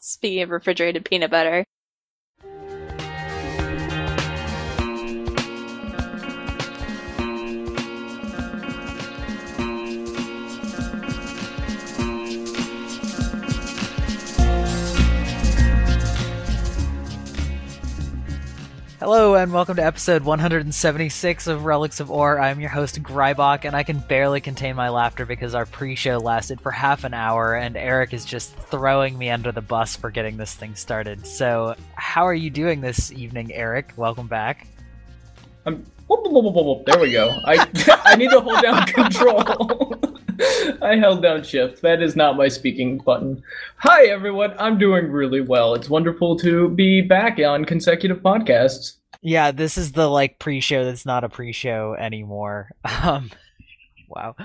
Speaking of refrigerated peanut butter. Hello and welcome to episode 176 of Relics of Orr. I'm your host Grybach, and I can barely contain my laughter because our pre-show lasted for half an hour, and Eric is just throwing me under the bus for getting this thing started. So, how are you doing this evening, Eric? Welcome back. Um, I'm, whoop. There we go. I I need to hold down control. I held down shift. That is not my speaking button. Hi everyone. I'm doing really well. It's wonderful to be back on consecutive podcasts. Yeah, this is the like pre-show that's not a pre-show anymore. Um, wow,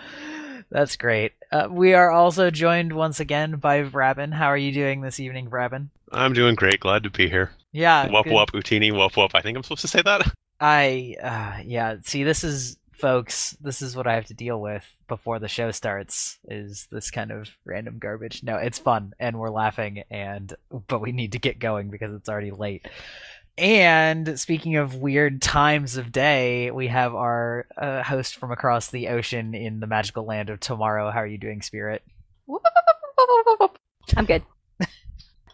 that's great. Uh, we are also joined once again by Vrabin. How are you doing this evening, Vrabin? I'm doing great. Glad to be here. Yeah, Whoop good. whoop Utini whoop whoop. I think I'm supposed to say that. I uh, yeah. See, this is folks. This is what I have to deal with before the show starts. Is this kind of random garbage? No, it's fun and we're laughing, and but we need to get going because it's already late. And speaking of weird times of day, we have our uh, host from across the ocean in the magical land of tomorrow. How are you doing, Spirit? I'm good.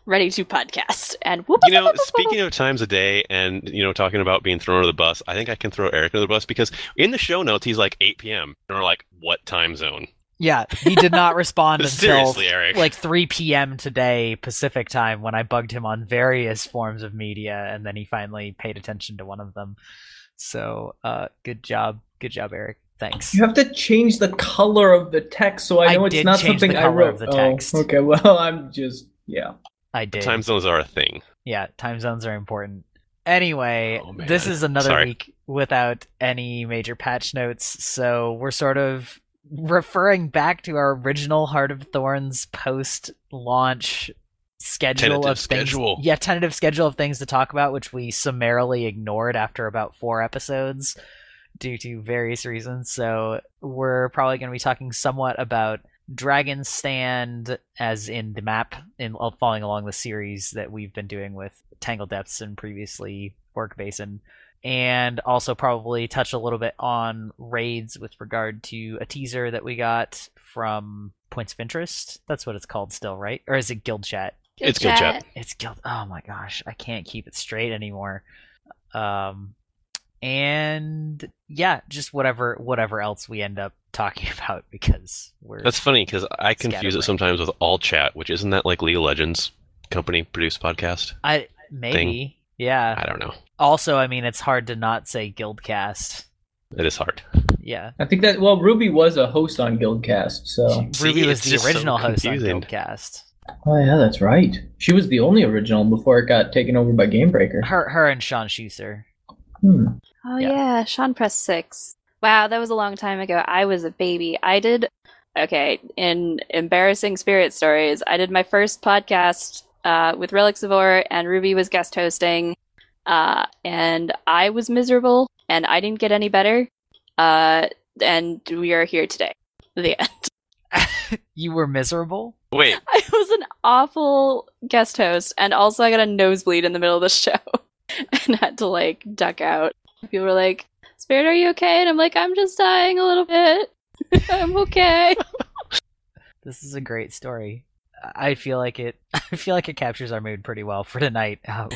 Ready to podcast and whoop. You know, speaking of times a day and you know talking about being thrown under the bus, I think I can throw Eric under the bus because in the show notes he's like 8 p.m. and we're like, what time zone? Yeah, he did not respond until Seriously, Eric. like 3 p.m. today Pacific time when I bugged him on various forms of media, and then he finally paid attention to one of them. So, uh, good job, good job, Eric. Thanks. You have to change the color of the text so I I know it's not something I wrote. of the Oh, okay, well I'm just yeah. I did. Time zones are a thing. Yeah, time zones are important. Anyway, Oh, this is another Sorry. week without any major patch notes, so we're sort of referring back to our original Heart of Thorns post launch schedule Tentative of things. schedule. Yeah, tentative schedule of things to talk about, which we summarily ignored after about four episodes due to various reasons. So we're probably going to be talking somewhat about Dragon Stand, as in the map, in following along the series that we've been doing with Tangle Depths and previously Auric Basin, and also probably touch a little bit on raids with regard to a teaser that we got from Points of Interest. That's what it's called still, right? Or is it Guild Chat? It's good chat. It's guild. Oh my gosh, I can't keep it straight anymore. Um, and yeah, just whatever whatever else we end up talking about because we're That's funny because I confuse it sometimes with All Chat, which isn't that like League of Legends company produced podcast? I maybe yeah. I don't know. Also, I mean, it's hard to not say Guildcast. It is hard. Yeah, I think that well Ruby was a host on Guildcast, so See, Ruby was the just so original host on. Guildcast. Oh yeah, that's right. She was the only original before it got taken over by Gamebreaker. Her, her, and Sean Schuster. Hmm. Oh Yeah. yeah. Sean Press Six. Wow, that was a long time ago. I was a baby. I did okay, in embarrassing spirit stories, I did my first podcast uh, with Relics of Orr and Ruby was guest hosting. Uh, and I was miserable and I didn't get any better. Uh, and we are here today. The end. You were miserable. Wait, I was an awful guest host, and also I got a nosebleed in the middle of the show and had to like duck out. People were like, "Spirit, are you okay?" And I'm like, "I'm just dying a little bit. I'm okay." This is a great story. I feel like it. I feel like it captures our mood pretty well for tonight, uh,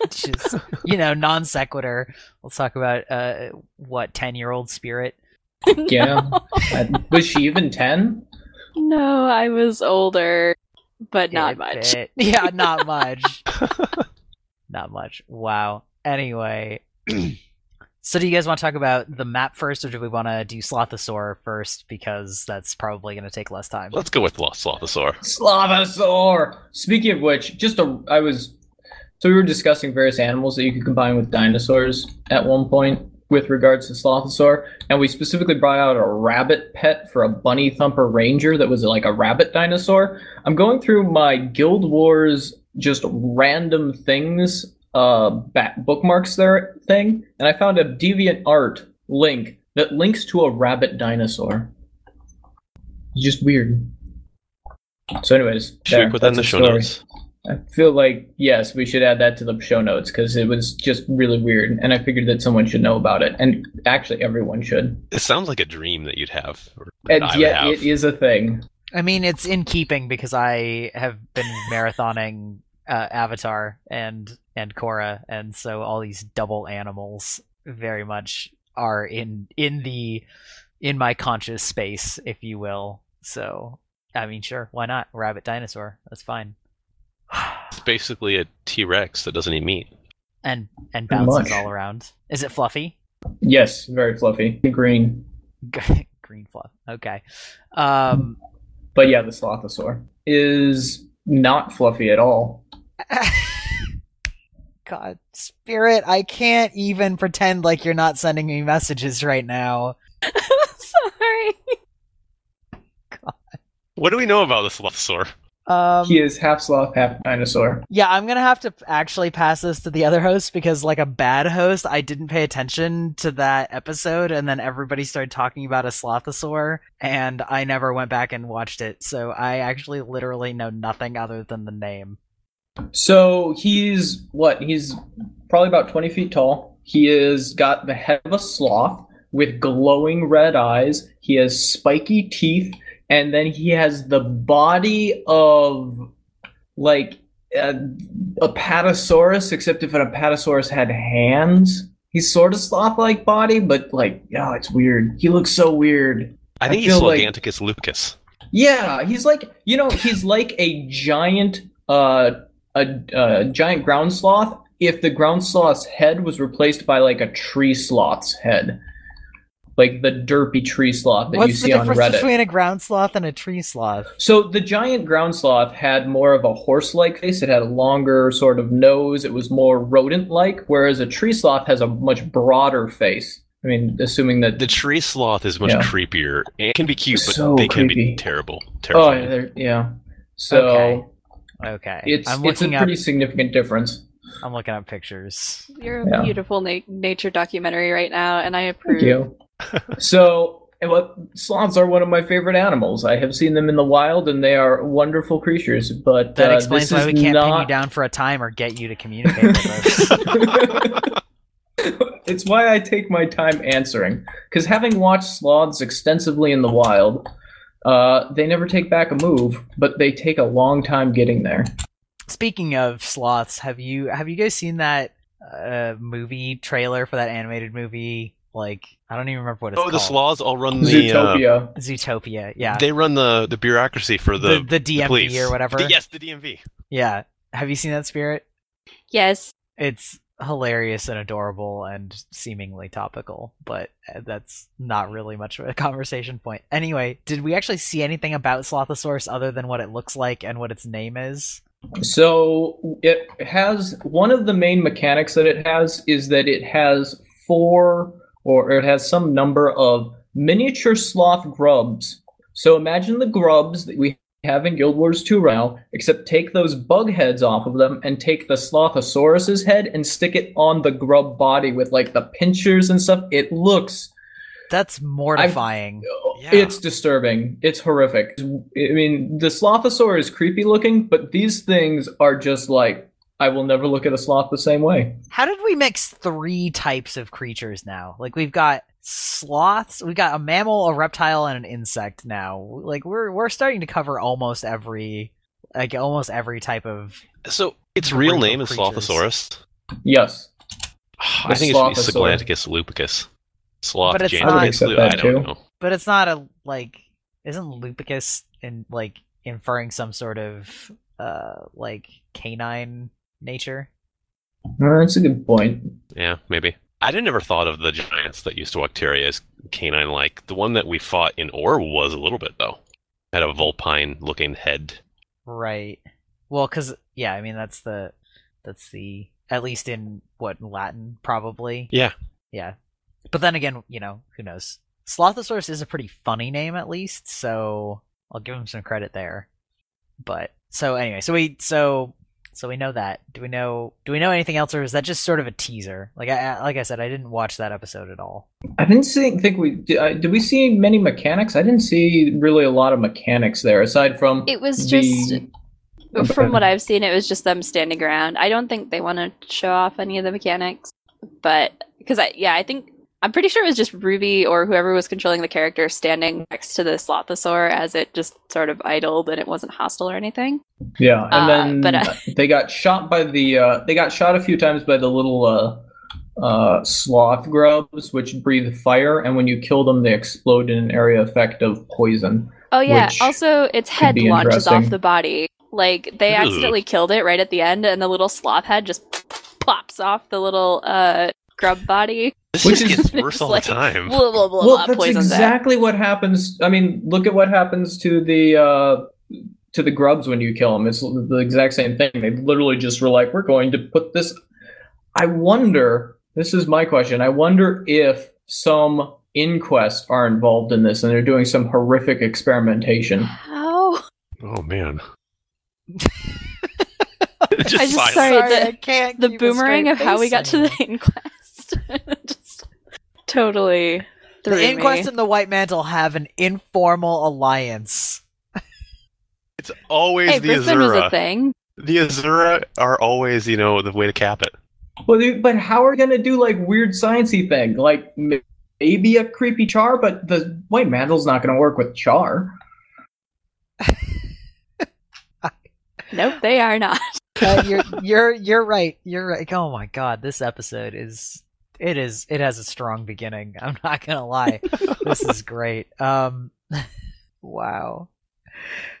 which is you know non sequitur. Let's talk about uh, what ten year old spirit. Yeah. Uh, was she even ten? no, I was older, but not much. bit- Yeah, not much. not much. Wow. Anyway, so do you guys want to talk about the map first, or do we want to do Slothosaur first? Because that's probably going to take less time. let's go with Lost Slothosaur. Slavasaur. Speaking of which, just a I was so we were discussing various animals that you could combine with dinosaurs at one point with regards to Slothosaur, and we specifically brought out a rabbit pet for a bunny thumper ranger that was like a rabbit dinosaur. I'm going through my Guild Wars just random things uh back bookmarks there thing, and I found a deviant art link that links to a rabbit dinosaur. It's just weird. So, anyways, Should there, we put that in the the show story. notes? I feel like yes, we should add that to the show notes because it was just really weird, and I figured that someone should know about it, and actually everyone should. It sounds like a dream that you'd have. And yet, have. it is a thing. I mean, it's in keeping because I have been marathoning uh, Avatar and and Korra, and so all these double animals very much are in in the in my conscious space, if you will. So, I mean, sure, why not? Rabbit dinosaur, that's fine. It's basically a T Rex that doesn't eat meat. and and Pretty bounces all around. Is it fluffy? Yes, very fluffy, green. Green fluff. Okay. Um. But yeah, the slothosaur is not fluffy at all. God, spirit, I can't even pretend like you're not sending me messages right now. I'm sorry. What do we know about the Slothosaur? Um, he is half sloth, half dinosaur. yeah, I'm gonna have to actually pass this to the other host because, like a bad host, I didn't pay attention to that episode, and then everybody started talking about a slothosaur, and I never went back and watched it. So I actually literally know nothing other than the name. So he's what? He's probably about 20 feet tall. He has got the head of a sloth with glowing red eyes. He has spiky teeth, and then he has the body of like a, patasaurus, except if an apatosaurus had hands. He's sort of sloth-like body, but like, yeah, it's weird. He looks so weird. I think I he's feel like- Sloganticus lupicus. Yeah, he's like you know he's like a giant uh a, a giant ground sloth if the ground sloth's head was replaced by like a tree sloth's head, like the derpy tree sloth that What's you see on Reddit. What's the difference Reddit. between a ground sloth and a tree sloth? So the giant ground sloth had more of a horse-like face. It had a longer sort of nose. It was more rodent-like, whereas a tree sloth has a much broader face. I mean, assuming that The tree sloth is much Yeah. creepier. It can be cute, but So they can be creepy. terrible. oh Terrifying. they're- yeah. So Okay. Okay, it's I'm it's a looking pretty significant difference. I'm looking up pictures. You're a Yeah. beautiful na- nature documentary right now, and I approve. Thank you. so, and what sloths are one of my favorite animals. I have seen them in the wild, and they are wonderful creatures. But That uh, explains this why we is can't pin you not... down for a time or get you to communicate with us. it's why I take my time answering. Because having watched sloths extensively in the wild, uh, they never take back a move, but they take a long time getting there. Speaking of sloths, have you have you guys seen that uh, movie trailer for that animated movie? Like, I don't even remember what it's called. oh, called. the sloths all run the. Uh, Zootopia. Zootopia. Yeah, They run the, the bureaucracy for the, the, the DMV police. or whatever. The- yes, the DMV. Yeah. Have you seen that spirit? Yes. It's hilarious and adorable and seemingly topical, but uh, that's not really much of a conversation point. Anyway, did we actually see anything about Slothosaurus other than what it looks like and what its name is? So it has one of the main mechanics that it has is that it has four or it has some number of miniature sloth grubs. So imagine the grubs that we have in Guild Wars 2 right now, except take those bug heads off of them and take the Slothosaurus's head and stick it on the grub body with like the pinchers and stuff. It looks That's mortifying. Uh, yeah. it's disturbing. It's horrific. I mean, the Slothosaur is creepy looking, but these things are just like I will never look at a sloth the same way. How did we mix three types of creatures now? Like we've got sloths, we got a mammal, a reptile, and an insect now. Like we're we're starting to cover almost every like almost every type of So its real name of is. Slothosaurus. Yes. I think it should be Slothosaur. Saglanticus lupicus. Sloth But it's giganticus not- I would lu- I don't know. but it's not a like isn't lupicus in like inferring some sort of uh like canine nature? Uh, that's a good point. Yeah, maybe. I didn't ever thought of the giants that used to walk Tyria as canine-like. The one that we fought in Orr was a little bit though. Had a vulpine-looking head. Right. Well, cuz yeah, I mean that's the that's the at least in what Latin probably. Yeah. Yeah. But then again, you know, who knows? Slothosaurus is a pretty funny name at least, so I'll give him some credit there. But so anyway, so we so so we know that. Do we know do we know anything else or is that just sort of a teaser? Like I I- like I said I didn't watch that episode at all. I didn't see, think we did, I, did. we see many mechanics? I didn't see really a lot of mechanics there aside from It was the- just From what I've seen, it was just them standing around. I don't think they want to show off any of the mechanics, but because I yeah, I think I'm pretty sure it was just Ruby or whoever was controlling the character standing next to the Slothosaur as it just sort of idled and it wasn't hostile or anything. Yeah, and Uh, then but, uh, they got shot by the uh, they got shot a few times by the little uh, uh, sloth grubs, which breathe fire, and when you kill them, they explode in an area effect of poison. Oh yeah. Also, its head launches off the body. Like they Ugh. accidentally killed it right at the end, and the little sloth head just plops off the little uh grub body. This Which just is- gets worse all like- the time. Blah, blah, blah, well, blah, that's poisons it. exactly what happens. I mean, look at what happens to the uh, to the grubs when you kill them. It's the exact same thing. They literally just were like, "We're going to put this." I wonder. This is my question. I wonder if some inquests are involved in this, and they're doing some horrific experimentation. How? Oh man. I just just silence. sorry, the- I can't the boomerang of how we got to the inquest just totally The Inquest me. and the White Mantle have an informal alliance. It's always hey, the Brisbane was a Asura. thing. The Asura are always, you know, the way to cap it. Well, they, but how are we gonna do like weird sciencey thing? Like maybe a creepy charr, but the white mantle's not gonna work with charr. Nope, they are not. Uh, you're you're you're right. You're right. Oh my god, this episode is it is it has a strong beginning. I'm not gonna lie. this is great. Um, wow.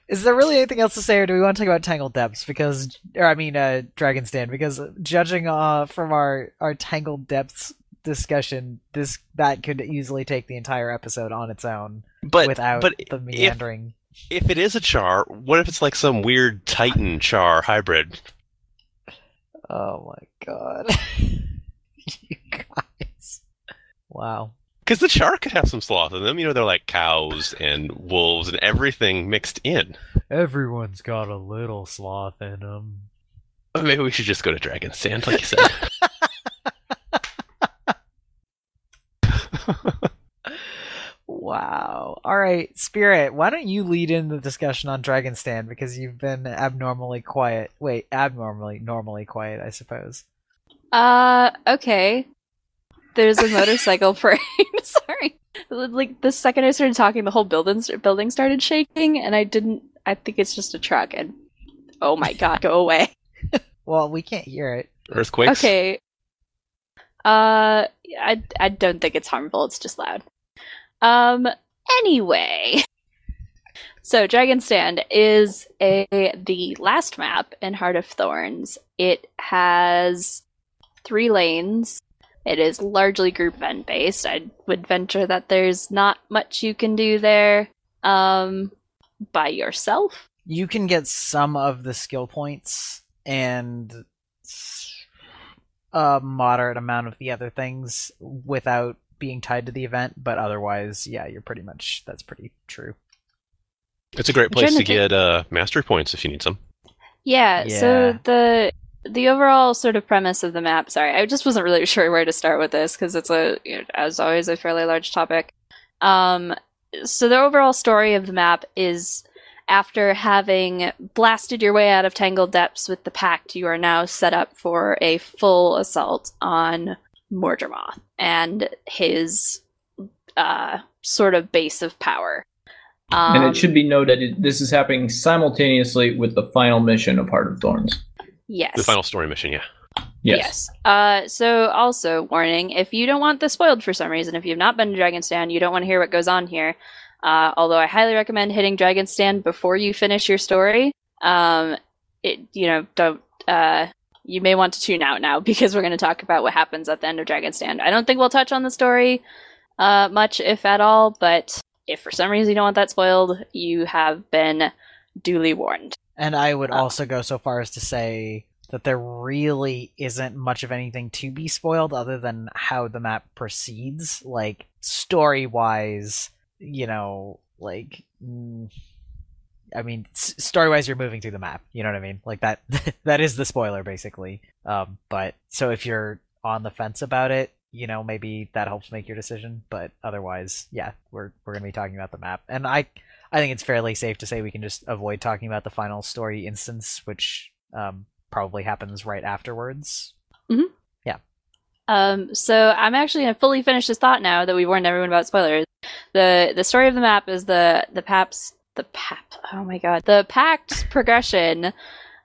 Is there really anything else to say, or do we want to talk about Tangled Depths? Because, or I mean, uh, Dragon's Den. Because judging uh from our our Tangled Depths discussion, this that could easily take the entire episode on its own But without but the meandering. if it is a charr, what if it's like some weird Titan charr hybrid? Oh my god. you guys. Wow. Because the shark could have some sloth in them. You know, they're like cows and wolves and everything mixed in. Everyone's got a little sloth in them. Or maybe we should just go to Dragon's Stand, like you said. Wow. All right, Spirit, why don't you lead in the discussion on Dragon Stand because you've been abnormally quiet. Wait, abnormally, normally quiet, I suppose. Uh, okay. There's a motorcycle parade. Sorry. Like the second I started talking, the whole building building started shaking, and I didn't. I think it's just a truck. And oh my god, go away. Well, we can't hear it. Earthquakes. Okay. Uh, I I don't think it's harmful. It's just loud. Um. Anyway. So Dragon Stand is a the last map in Heart of Thorns. It has three lanes. It is largely group event based. I would venture that there's not much you can do there um by yourself. You can get some of the skill points and a moderate amount of the other things without being tied to the event, but otherwise, yeah, you're pretty much that's pretty true. It's a great place to to get uh, mastery points if you need some. Yeah, Yeah. so the the overall sort of premise of the map, sorry, I just wasn't really sure where to start with this because it's a you know, as always a fairly large topic. Um so the overall story of the map is after having blasted your way out of Tangled Depths with the Pact, you are now set up for a full assault on Mordremoth and his uh, sort of base of power. Um, and it should be noted this is happening simultaneously with the final mission of Heart of Thorns. Yes. The final story mission, yeah. Yes. Uh, so also warning: if you don't want this spoiled for some reason, if you've not been to Dragon Stand, you don't want to hear what goes on here. Uh, although I highly recommend hitting Dragon Stand before you finish your story. Um, it you know don't uh you may want to tune out now because we're going to talk about what happens at the end of Dragon Stand. I don't think we'll touch on the story uh much if at all, but if for some reason you don't want that spoiled, you have been duly warned. And I would Oh. also go so far as to say that there really isn't much of anything to be spoiled other than how the map proceeds. Like, story wise, you know, like. Mm, I mean, story wise, you're moving through the map. You know what I mean? Like that. that is the spoiler, basically. Um, but so if you're on the fence about it, you know, maybe that helps make your decision. But otherwise, yeah, we're we're gonna be talking about the map, and I I think it's fairly safe to say we can just avoid talking about the final story instance, which um, probably happens right afterwards. Um, so I'm actually gonna fully finish this thought now that we warned everyone about spoilers. The the story of the map is the the paps the pap oh my god the pact progression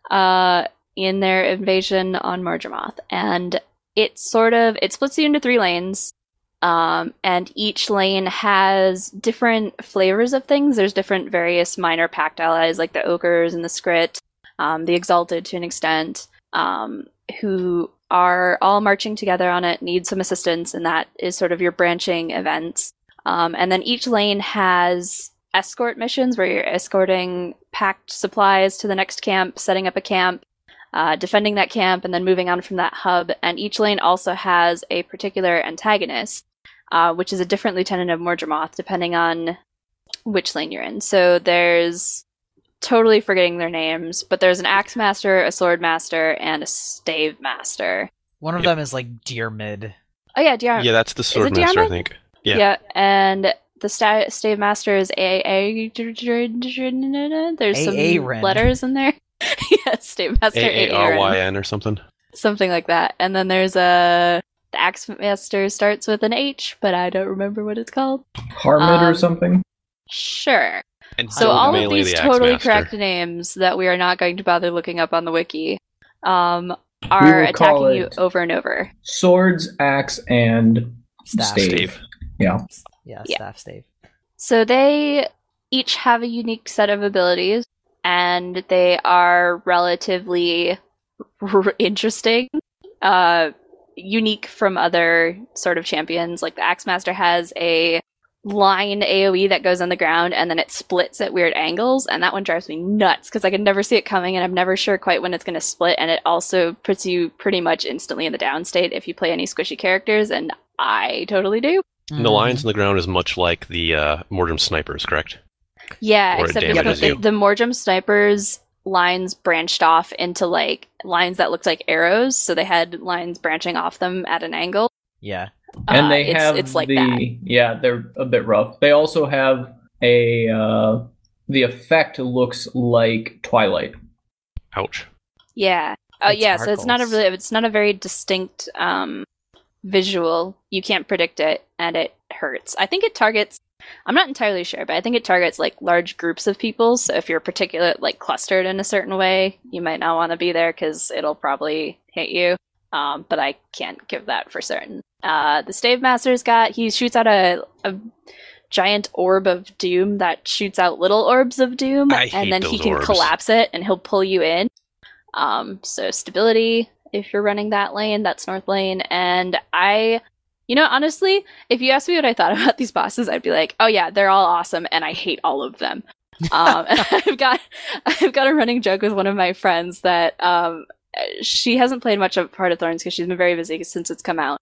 uh in their invasion on Mordremoth and it sort of it splits you into three lanes um and each lane has different flavors of things there's different various minor pact allies like the ogres and the skritt um the exalted to an extent um who are all marching together on it, need some assistance, and that is sort of your branching events. Um, and then each lane has escort missions where you're escorting Pact supplies to the next camp, setting up a camp, uh, defending that camp, and then moving on from that hub. And each lane also has a particular antagonist, uh, which is a different lieutenant of Mordremoth, depending on which lane you're in. So there's totally forgetting their names, but there's an axe master, a sword master, and a stave master. One of Yep. them is like Dearmid. Oh yeah, DR. Yeah, that's the sword it master, I think. Yeah. Yeah, and the sta- stave master is a a. There's some letters in there. yeah, stave master A A R Aaron. Y N or something. something like that. And then there's a the axe master starts with an H, but I don't remember what it's called. Harmid or Um, something. Sure. And So all of these the totally Axe correct names that we are not going to bother looking up on the wiki um, are attacking you over and over. Swords, axe, and Staff. Stave. Stave. Yeah. Yeah, Yeah. staff stave. So they each have a unique set of abilities, and they are relatively r- interesting, uh, unique from other sort of champions. Like the Axe Master has a line AOE that goes on the ground, and then it splits at weird angles, and that one drives me nuts because I can never see it coming, and I'm never sure quite when it's going to split. And it also puts you pretty much instantly in the down state if you play any squishy characters, and I totally do. And the lines on the ground is much like the uh, Mordrem snipers, correct? Yeah, Or except if the, you. the Mordrem snipers lines branched off into like lines that looked like arrows, so they had lines branching off them at an angle. Yeah. And Uh, they it's, have it's like the that. yeah, they're a bit rough. They also have a uh, the effect looks like Twilight. Ouch. Yeah. Oh It yeah, so it's not a really it's not a very distinct um visual. You can't predict it and it hurts. I think it targets I'm not entirely sure, but I think it targets like large groups of people. So if you're particular like clustered in a certain way, you might not want to be there cuz it'll probably hit you. Um, but I can't give that for certain. Uh, the Stave Master's got he shoots out a, a giant orb of doom that shoots out little orbs of doom, I and then he can orbs. collapse it and he'll pull you in. Um, so stability if you're running that lane, that's north lane. And I, you know, honestly, if you asked me what I thought about these bosses, I'd be like, oh yeah, they're all awesome, and I hate all of them. um, I've got, I've got a running joke with one of my friends that um, she hasn't played much of Heart of Thorns because she's been very busy since it's come out.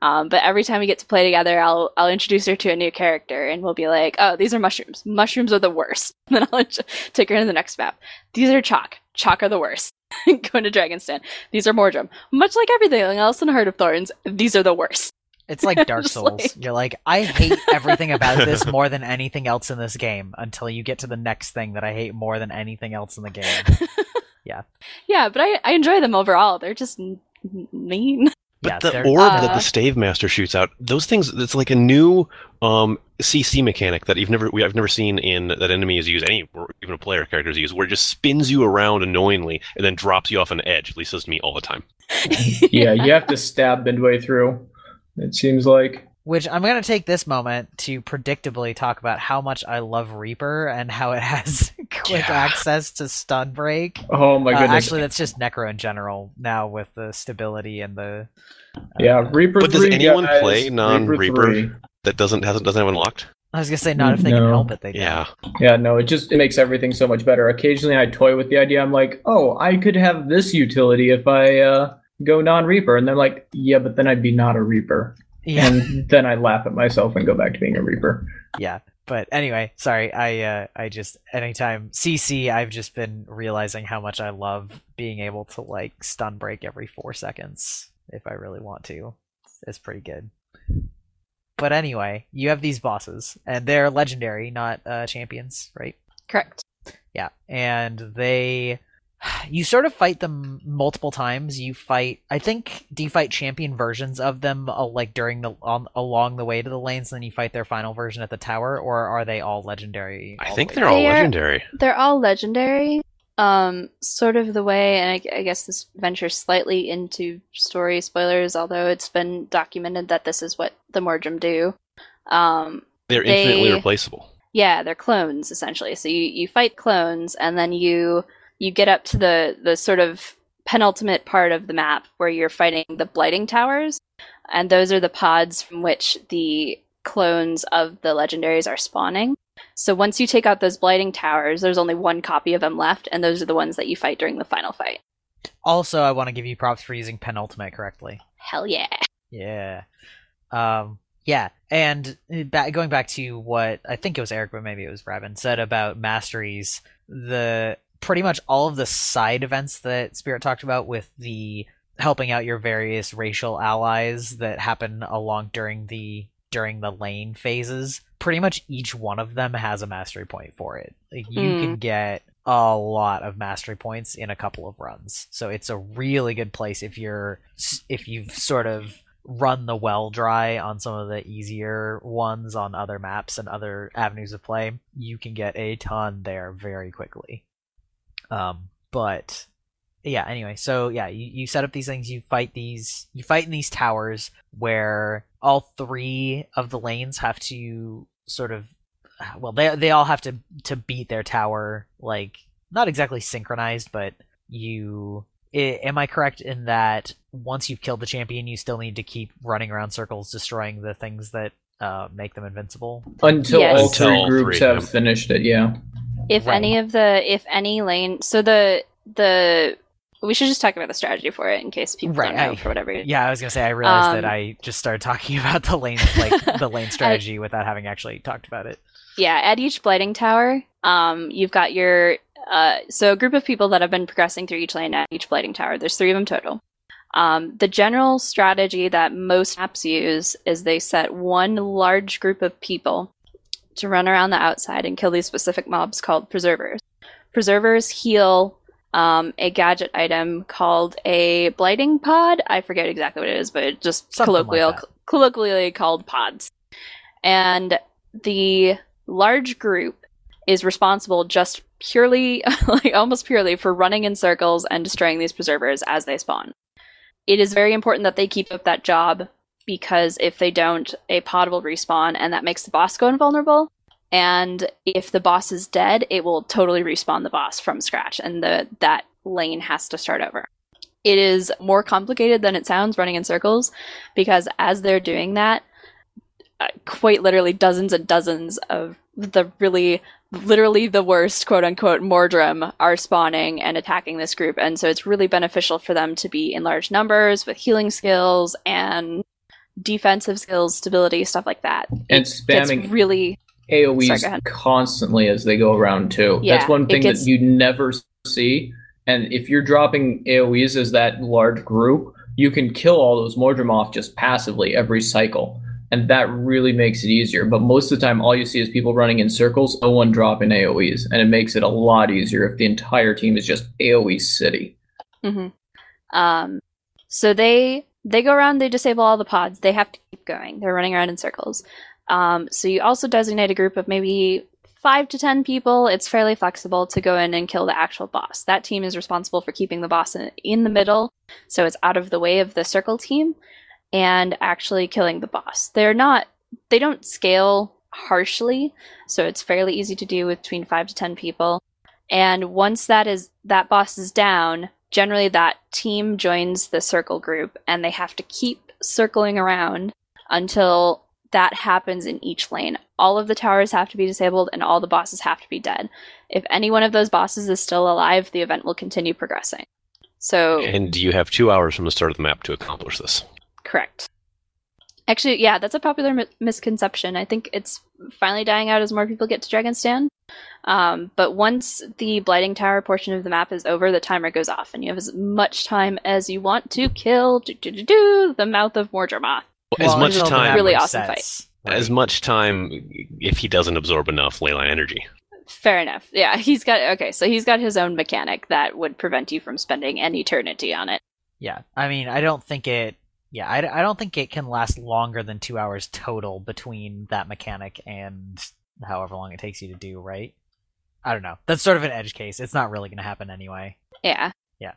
Um, but every time we get to play together, I'll I'll introduce her to a new character, and we'll be like, "Oh, these are mushrooms. Mushrooms are the worst." then I'll take her into the next map. These are chalk. Chalk are the worst. Going to Dragon's Den. These are Mordrem. Much like everything else in Heart of Thorns, these are the worst. It's like Dark Souls. like- You're like, I hate everything about this more than anything else in this game until you get to the next thing that I hate more than anything else in the game. Yeah, Yeah, but I, I enjoy them overall. They're just n- n- mean. But Yeah, the they're- orb that Uh, the stave master shoots out, those things, it's like a new um, CC mechanic that you've never, we, I've never seen in that enemies use, any or even a player character characters use, where it just spins you around annoyingly and then drops you off an edge. At least does to me all the time. Yeah, you have to stab midway through. It seems like. Which I'm going to take this moment to predictably talk about how much I love Reaper and how it has quick Yeah. access to stun break. Oh my Uh, goodness. actually, that's just Necro in general now with the stability and the. uh, yeah, Reaper. But does anyone guys. play non-Reaper? That doesn't hasn't doesn't have unlocked. I was gonna say not if they can No. help it. They don't. Yeah, Yeah, no, it just it makes everything so much better. Occasionally, I toy with the idea. I'm like, oh, I could have this utility if I uh, go non-Reaper, and they're like, yeah, but then I'd be not a Reaper, Yeah, and then I laugh at myself and go back to being a Reaper. yeah. But anyway, sorry. I uh, I just anytime CC, I've just been realizing how much I love being able to like stun break every four seconds if I really want to. It's pretty good. but anyway, you have these bosses, and they're legendary, not uh, champions, right? Correct. Yeah, and they you sort of fight them multiple times. You fight, I think, do you fight champion versions of them uh, like during the on, along the way to the lanes, and then you fight their final version at the tower, or are they all legendary? I think the they're all They are- legendary. They're all legendary. Um, sort of the way, and I, I guess this ventures slightly into story spoilers, although it's been documented that this is what the Mordrem do. Um, They're They- infinitely replaceable. yeah, they're clones essentially. So you, you fight clones, and then you you get up to the the sort of penultimate part of the map where you're fighting the blighting towers, and those are the pods from which the clones of the legendaries are spawning. So once you take out those blighting towers, there's only one copy of them left, and those are the ones that you fight during the final fight. Also, I want to give you props for using penultimate correctly. Hell yeah! Yeah. Um, yeah, and ba- going back to what I think it was Eric, but maybe it was Rabin said about masteries, the pretty much all of the side events that Spirit talked about with the helping out your various racial allies that happen along during the during the lane phases. Pretty much each one of them has a mastery point for it. Like you Mm. can get a lot of mastery points in a couple of runs. So it's a really good place if you're if you've sort of run the well dry on some of the easier ones on other maps and other avenues of play. You can get a ton there very quickly. Um, but yeah, anyway, so yeah, you, you set up these things, you fight these, you fight in these towers where all three of the lanes have to sort of, well, they they all have to to beat their tower like not exactly synchronized, but you. I, am I correct in that once you've killed the champion, you still need to keep running around circles, destroying the things that uh, make them invincible? Until Yes. all Until three all groups three, have yeah. finished it, yeah. If Right. any of the if any lane, so the the we should just talk about the strategy for it in case people Right, don't know I- for whatever. Yeah, I was gonna say I realized that Um, I just started talking about the lane like the lane strategy without having actually talked about it. Yeah, at each blighting tower, um, you've got your uh, so a group of people that have been progressing through each lane at each blighting tower. There's three of them total. Um, the general strategy that most maps use is they set one large group of people to run around the outside and kill these specific mobs called preservers. Preservers heal um, a gadget item called a blighting pod. I forget exactly what it is, but it just Something like colloquial, that. colloquially called pods. And the large group is responsible just purely, like almost purely, for running in circles and destroying these preservers as they spawn. It is very important that they keep up that job because if they don't, a pod will respawn and that makes the boss go invulnerable. And if the boss is dead, it will totally respawn the boss from scratch, and the that lane has to start over. It is more complicated than it sounds running in circles because as they're doing that, uh, quite literally dozens and dozens of the really literally the worst quote unquote mordrem are spawning and attacking this group and so it's really beneficial for them to be in large numbers with healing skills and defensive skills stability stuff like that And It's spamming really AoEs Sorry, constantly as they go around too. Yeah, That's one thing gets- that you never see. And if you're dropping AoEs as that large group, you can kill all those Mordrem off just passively every cycle. And that really makes it easier. But most of the time, all you see is people running in circles, no one dropping AoEs. And it makes it a lot easier if the entire team is just AoE city. hmm Um, so they they go around, they disable all the pods. They have to keep going. They're running around in circles. Um, so you also designate a group of maybe five to ten people. It's fairly flexible to go in and kill the actual boss. That team is responsible for keeping the boss in, in the middle, so it's out of the way of the circle team, and actually killing the boss. They're not. They don't scale harshly, so it's fairly easy to do with between five to ten people. And once that is that boss is down, generally that team joins the circle group and they have to keep circling around until that happens in each lane. All of the towers have to be disabled and all the bosses have to be dead. If any one of those bosses is still alive, the event will continue progressing. So, And you have two hours from the start of the map to accomplish this. Correct. Actually, yeah, that's a popular mi- misconception. I think it's finally dying out as more people get to Dragon's Um, but once the Blighting Tower portion of the map is over, the timer goes off, and you have as much time as you want to kill do, do, do, do, the mouth of Mordremoth. as much time. Really awesome resets. as much time if he doesn't absorb enough leyline energy. Fair enough. Yeah, he's got okay. So he's got his own mechanic that would prevent you from spending an eternity on it. Yeah, I mean, I don't think it. Yeah, I, I don't think it can last longer than two hours total between that mechanic and however long it takes you to do. Right? I don't know. That's sort of an edge case. It's not really going to happen anyway. Yeah. Yeah.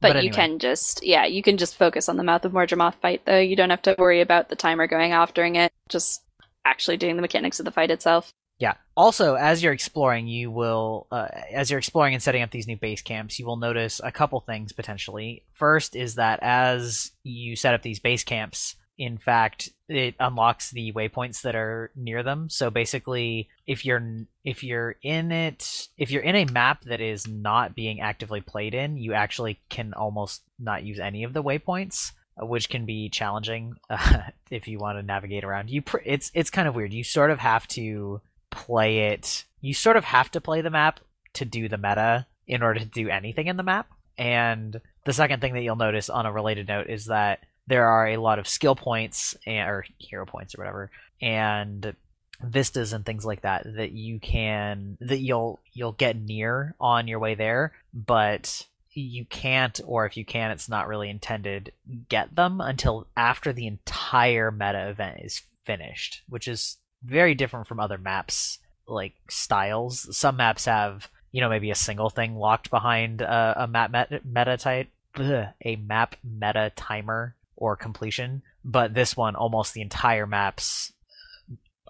But, But you anyway. can just yeah, you can just focus on the mouth of Mordremoth fight though. You don't have to worry about the timer going off during it. Just actually doing the mechanics of the fight itself. Yeah. Also, as you're exploring, you will, uh, as you're exploring and setting up these new base camps, you will notice a couple things potentially. First is that as you set up these base camps, in fact, it unlocks the waypoints that are near them. So basically, if you're if you're in it, if you're in a map that is not being actively played in, you actually can almost not use any of the waypoints uh, which can be challenging uh, if you want to navigate around. You pr- it's it's kind of weird. You sort of have to play it. You sort of have to play the map to do the meta in order to do anything in the map. And the second thing that you'll notice on a related note is that there are a lot of skill points and, or hero points or whatever and vistas and things like that that you can that you'll you'll get near on your way there but you can't or if you can it's not really intended get them until after the entire meta event is finished which is very different from other maps like styles some maps have you know maybe a single thing locked behind a, a map meta, meta type bleh, a map meta timer or completion but this one almost the entire maps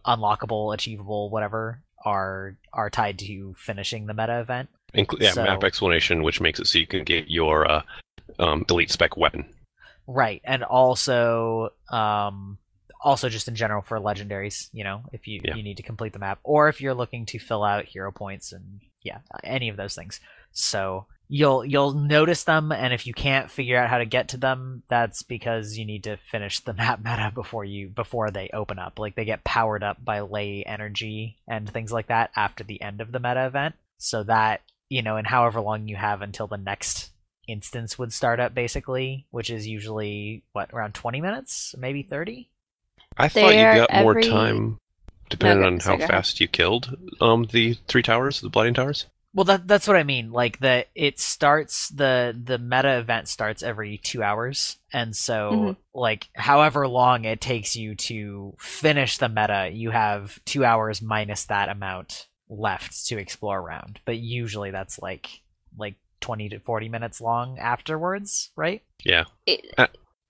unlockable achievable whatever are are tied to finishing the meta event yeah, So- map explanation, which makes it so you can get your uh, um, elite spec weapon. Right, and also, um, also just in general for legendaries, you know, if you Yeah. you need to complete the map, or if you're looking to fill out hero points and yeah, any of those things. So you'll you'll notice them, and if you can't figure out how to get to them, that's because you need to finish the map meta before you before they open up. Like they get powered up by ley energy and things like that after the end of the meta event. So that you know, and however long you have until the next instance would start up basically which is usually what around 20 minutes maybe 30 I thought you They're got more time depending Okay, on how go fast you killed um, the three towers, the Blooding Towers. well that that's what i mean like the it starts the the meta event starts every 2 hours and so Mhm. like however long it takes you to finish the meta you have 2 hours minus that amount left to explore around but usually that's like like 20 to 40 minutes long afterwards right Yeah. It, Uh,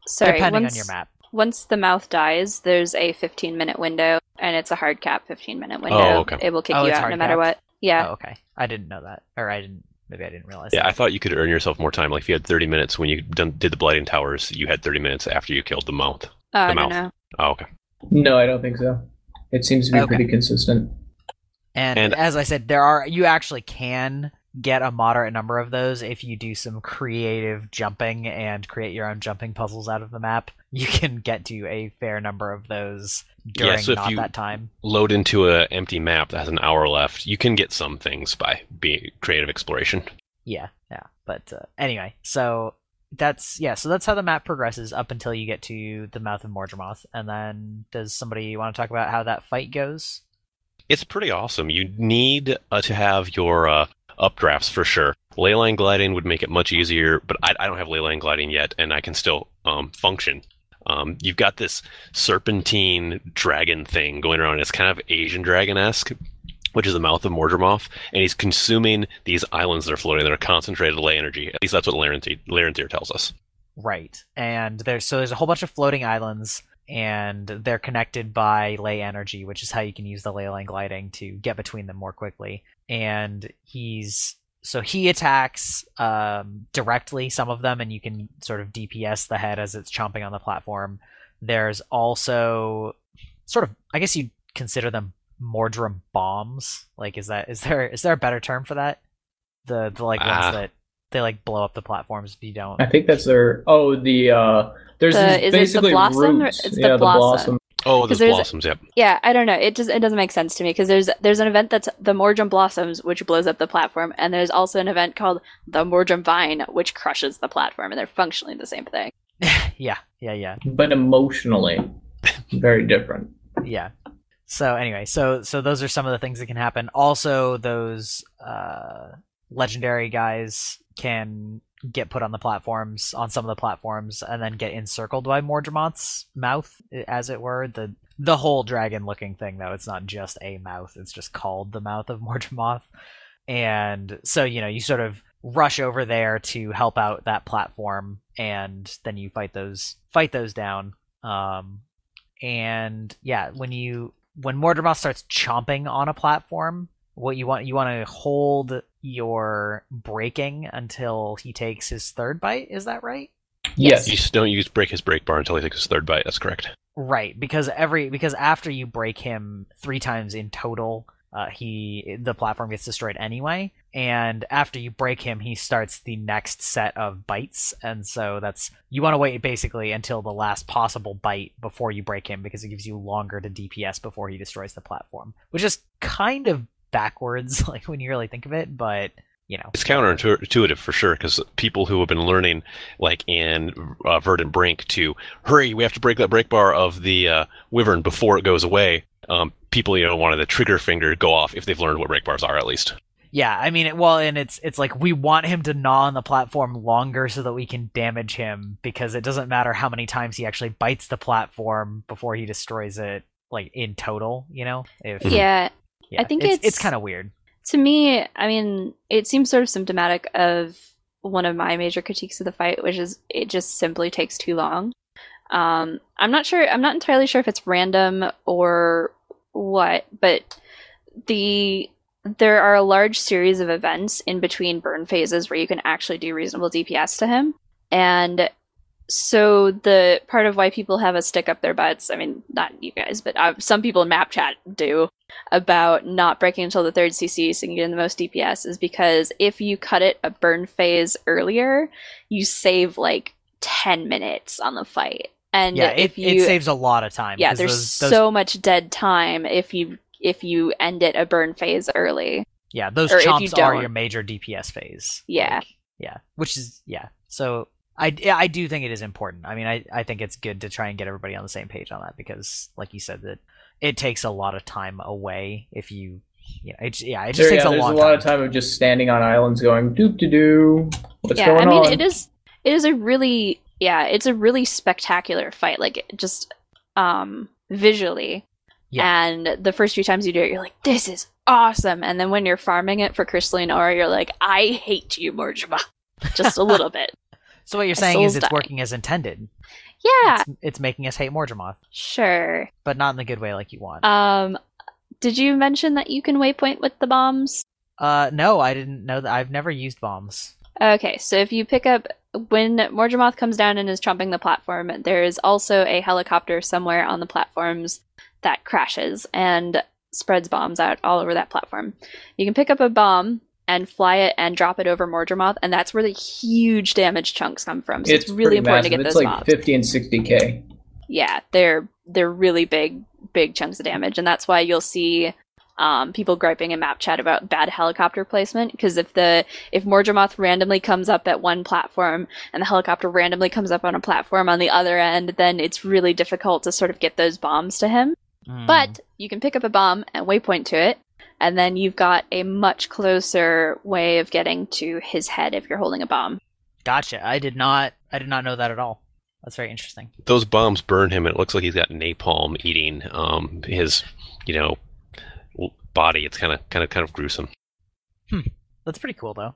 sorry, depending once, on your map Once the mouth dies, there's a 15 minute window, and it's a hard cap 15 minute window. Oh, okay. It will kick Oh, you it's out no hard matter capped? what. Yeah. oh okay i didn't know that or i didn't maybe i didn't realize Yeah, that. I thought you could earn yourself more time. Like if you had 30 minutes when you done, did the Blooding Towers, you had 30 minutes after you killed the mount. Uh, I the don't mouth. know. Oh, okay. No, I don't think so. It seems to be Okay. pretty consistent. And, And- as I said, there are you actually can get a moderate number of those if you do some creative jumping and create your own jumping puzzles out of the map. You can get to a fair number of those during so if not that time. Load into an empty map that has an hour left. You can get some things by being creative exploration. Yeah, yeah. But uh, anyway, so that's yeah. So that's how the map progresses up until you get to the mouth of Mordremoth, and then does somebody want to talk about how that fight goes? It's pretty awesome. You need uh, to have your uh, updrafts for sure. Leyline gliding would make it much easier, but I, I don't have leyline gliding yet, and I can still um, function. Um, you've got this serpentine dragon thing going around. It's kind of Asian dragon esque, which is the mouth of Mordremoth, and he's consuming these islands that are floating that are concentrated ley energy. At least that's what Laranthir, tells us. Right. And there's so there's a whole bunch of floating islands and they're connected by ley energy, which is how you can use the ley line gliding to get between them more quickly. And he's so he attacks um, directly some of them, and you can sort of DPS the head as it's chomping on the platform. There's also sort of, I guess you'd consider them Mordrem bombs. Like, is that is there is there a better term for that? The the like Ah. ones that they like blow up the platforms if you don't. I think that's their. Oh, the uh, there's The- these is it the basically blossom or- roots. it's the yeah, blossom. Oh, 'Cause those there's- blossoms, yep. Yeah, I don't know. It just it doesn't make sense to me because there's there's an event that's the Mordrem Blossoms, which blows up the platform, and there's also an event called the Mordrem Vine, which crushes the platform, and they're functionally the same thing. yeah, yeah, yeah. but emotionally very different. yeah. So anyway, so so those are some of the things that can happen. Also, those uh, legendary guys can get put on the platforms on some of the platforms and then get encircled by Mordremoth's mouth, as it were. The the whole dragon looking thing though, it's not just a mouth, it's just called the mouth of Mordremoth. And so, you know, you sort of rush over there to help out that platform and then you fight those fight those down. Um and yeah, when you when Mordremoth starts chomping on a platform, what you want you want to hold your breaking until he takes his third bite. Is that right? Yes. You just don't use break his break bar until he takes his third bite. That's correct. Right, because every because after you break him three times in total, uh, he the platform gets destroyed anyway. And after you break him, he starts the next set of bites, and so that's you want to wait basically until the last possible bite before you break him because it gives you longer to DPS before he destroys the platform, which is kind of backwards, like when you really think of it, but you know. It's counterintuitive for sure because people who have been learning, like in uh, Verdant Brink, to hurry, we have to break that break bar of the uh, Wyvern before it goes away. Um, people, you know, wanted the trigger finger to go off if they've learned what break bars are at least. Yeah, I mean, it, well, and it's it's like we want him to gnaw on the platform longer so that we can damage him because it doesn't matter how many times he actually bites the platform before he destroys it, like in total, you know. If, Yeah, yeah, I think it's it's- it's kind of weird. to me, I mean, it seems sort of symptomatic of one of my major critiques of the fight, which is it just simply takes too long. Um, I'm not sure. I'm not entirely sure if it's random or what, but the there are a large series of events in between burn phases where you can actually do reasonable DPS to him, and so the part of why people have a stick up their butts. I mean, not you guys, but uh, some people in map chat do about not breaking until the third CC so you can get in the most DPS is because if you cut it a burn phase earlier, you save like 10 minutes on the fight. And Yeah, if it, you it saves a lot of time. yeah there's those, those, so much dead time if you if you end it a burn phase early. yeah those or chomps are your major DPS phase. Yeah. Like, yeah, which is yeah. So I I do think it is important. I mean, I I think it's good to try and get everybody on the same page on that because, like you said, that it takes a lot of time away if you. Yeah, it, yeah, it just There- takes yeah, a there's a lot time. of time of just standing on islands going doop de doo. What's yeah, going I mean on? it is it is a really yeah, it's a really spectacular fight. Like just um visually. Yeah. And the first few times you do it, you're like, this is awesome. And then when you're farming it for crystalline ore, you're like, I hate you, Morjima. Just a little bit. So what you're saying is it's dying. working as intended. Yeah, It's, it's making us hate Mordremoth, sure. but not in the good way like you want. Um did you mention that you can waypoint with the bombs? Uh, no, I didn't know that. I've never used bombs. Okay, so if you pick up when Mordremoth comes down and is chomping the platform, there is also a helicopter somewhere on the platforms that crashes and spreads bombs out all over that platform. You can pick up a bomb and fly it and drop it over Mordremoth, and that's where the huge damage chunks come from. So it's, really pretty important to massive. get It's those like mobs. 50 and 60k. Yeah, they're they're really big big chunks of damage, and that's why you'll see um, people griping in map chat about bad helicopter placement. Because if the if Mordremoth randomly comes up at one platform and the helicopter randomly comes up on a platform on the other end, then it's really difficult to sort of get those bombs to him. Hmm. But you can pick up a bomb and waypoint to it, and then you've got a much closer way of getting to his head if you're holding a bomb. gotcha. I did not. I did not know that at all. That's very interesting. Those bombs burn him, and it looks like he's got napalm eating um, his, you know, body. It's kind of, kind of, kind of gruesome. Hmm. That's pretty cool though.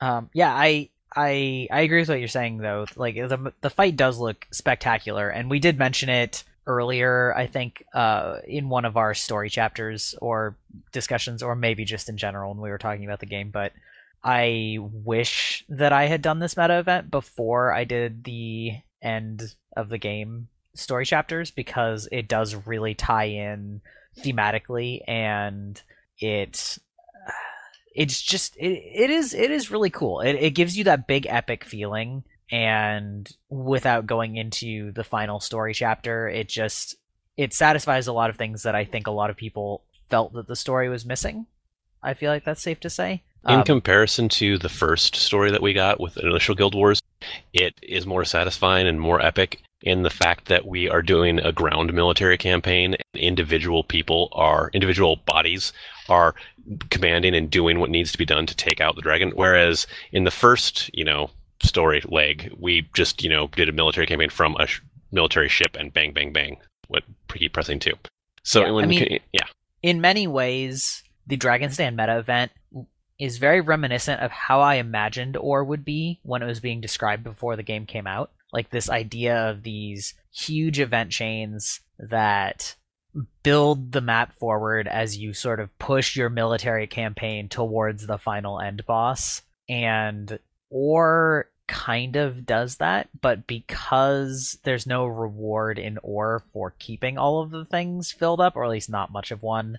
Um, yeah, I I I agree with what you're saying though. Like the the fight does look spectacular, and we did mention it earlier. I think uh, in one of our story chapters or discussions, or maybe just in general when we were talking about the game. But I wish that I had done this meta event before I did the end of the game story chapters because it does really tie in thematically and it it's just it, it is it is really cool it, it gives you that big epic feeling and without going into the final story chapter it just it satisfies a lot of things that i think a lot of people felt that the story was missing. I feel like that's safe to say. In Um, comparison to the first story that we got with Initial Guild Wars, it is more satisfying and more epic in the fact that we are doing a ground military campaign and individual people are individual bodies are commanding and doing what needs to be done to take out the dragon. Whereas in the first you know story leg we just you know did a military campaign from a sh- military ship and bang bang bang what keep pressing to so Yeah, when I mean- yeah in many ways, the Dragon's Den meta event is very reminiscent of how I imagined Orr would be when it was being described before the game came out. Like this idea of these huge event chains that build the map forward as you sort of push your military campaign towards the final end boss. And Orr kind of does that, but because there's no reward in Orr for keeping all of the things filled up, or at least not much of one,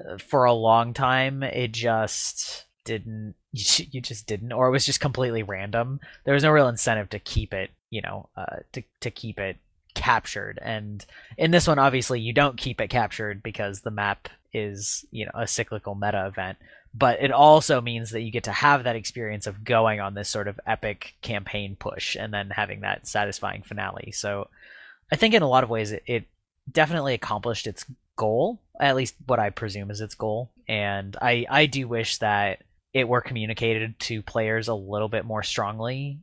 uh, for a long time, it just didn't. You just didn't, or it was just completely random. There was no real incentive to keep it, you know, uh, to to keep it captured. And in this one, obviously, you don't keep it captured because the map is, you know, a cyclical meta event. But it also means that you get to have that experience of going on this sort of epic campaign push and then having that satisfying finale. So I think in a lot of ways it, it definitely accomplished its goal, at least what I presume is its goal. And I, I do wish that it were communicated to players a little bit more strongly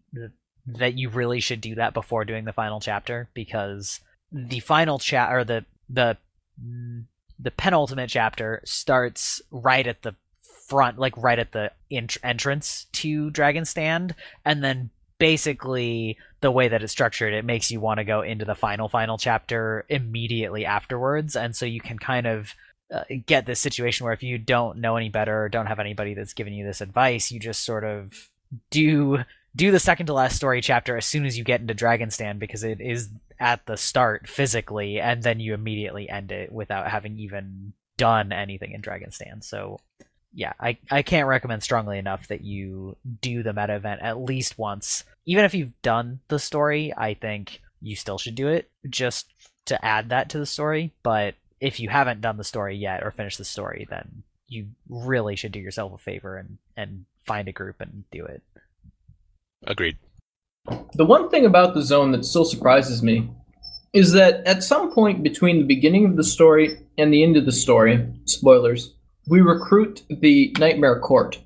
that you really should do that before doing the final chapter because the final chat or the the the penultimate chapter starts right at the front like right at the entrance to dragon stand and then basically the way that it's structured it makes you want to go into the final final chapter immediately afterwards and so you can kind of uh, get this situation where if you don't know any better or don't have anybody that's giving you this advice you just sort of do do the second to last story chapter as soon as you get into dragon stand because it is at the start physically and then you immediately end it without having even done anything in dragon stand. So yeah, I, I can't recommend strongly enough that you do the meta event at least once. Even if you've done the story, I think you still should do it just to add that to the story. But if you haven't done the story yet or finished the story, then you really should do yourself a favor and, and find a group and do it. agreed The one thing about the zone that still surprises me is that at some point between the beginning of the story and the end of the story, spoilers, we recruit the Nightmare Court.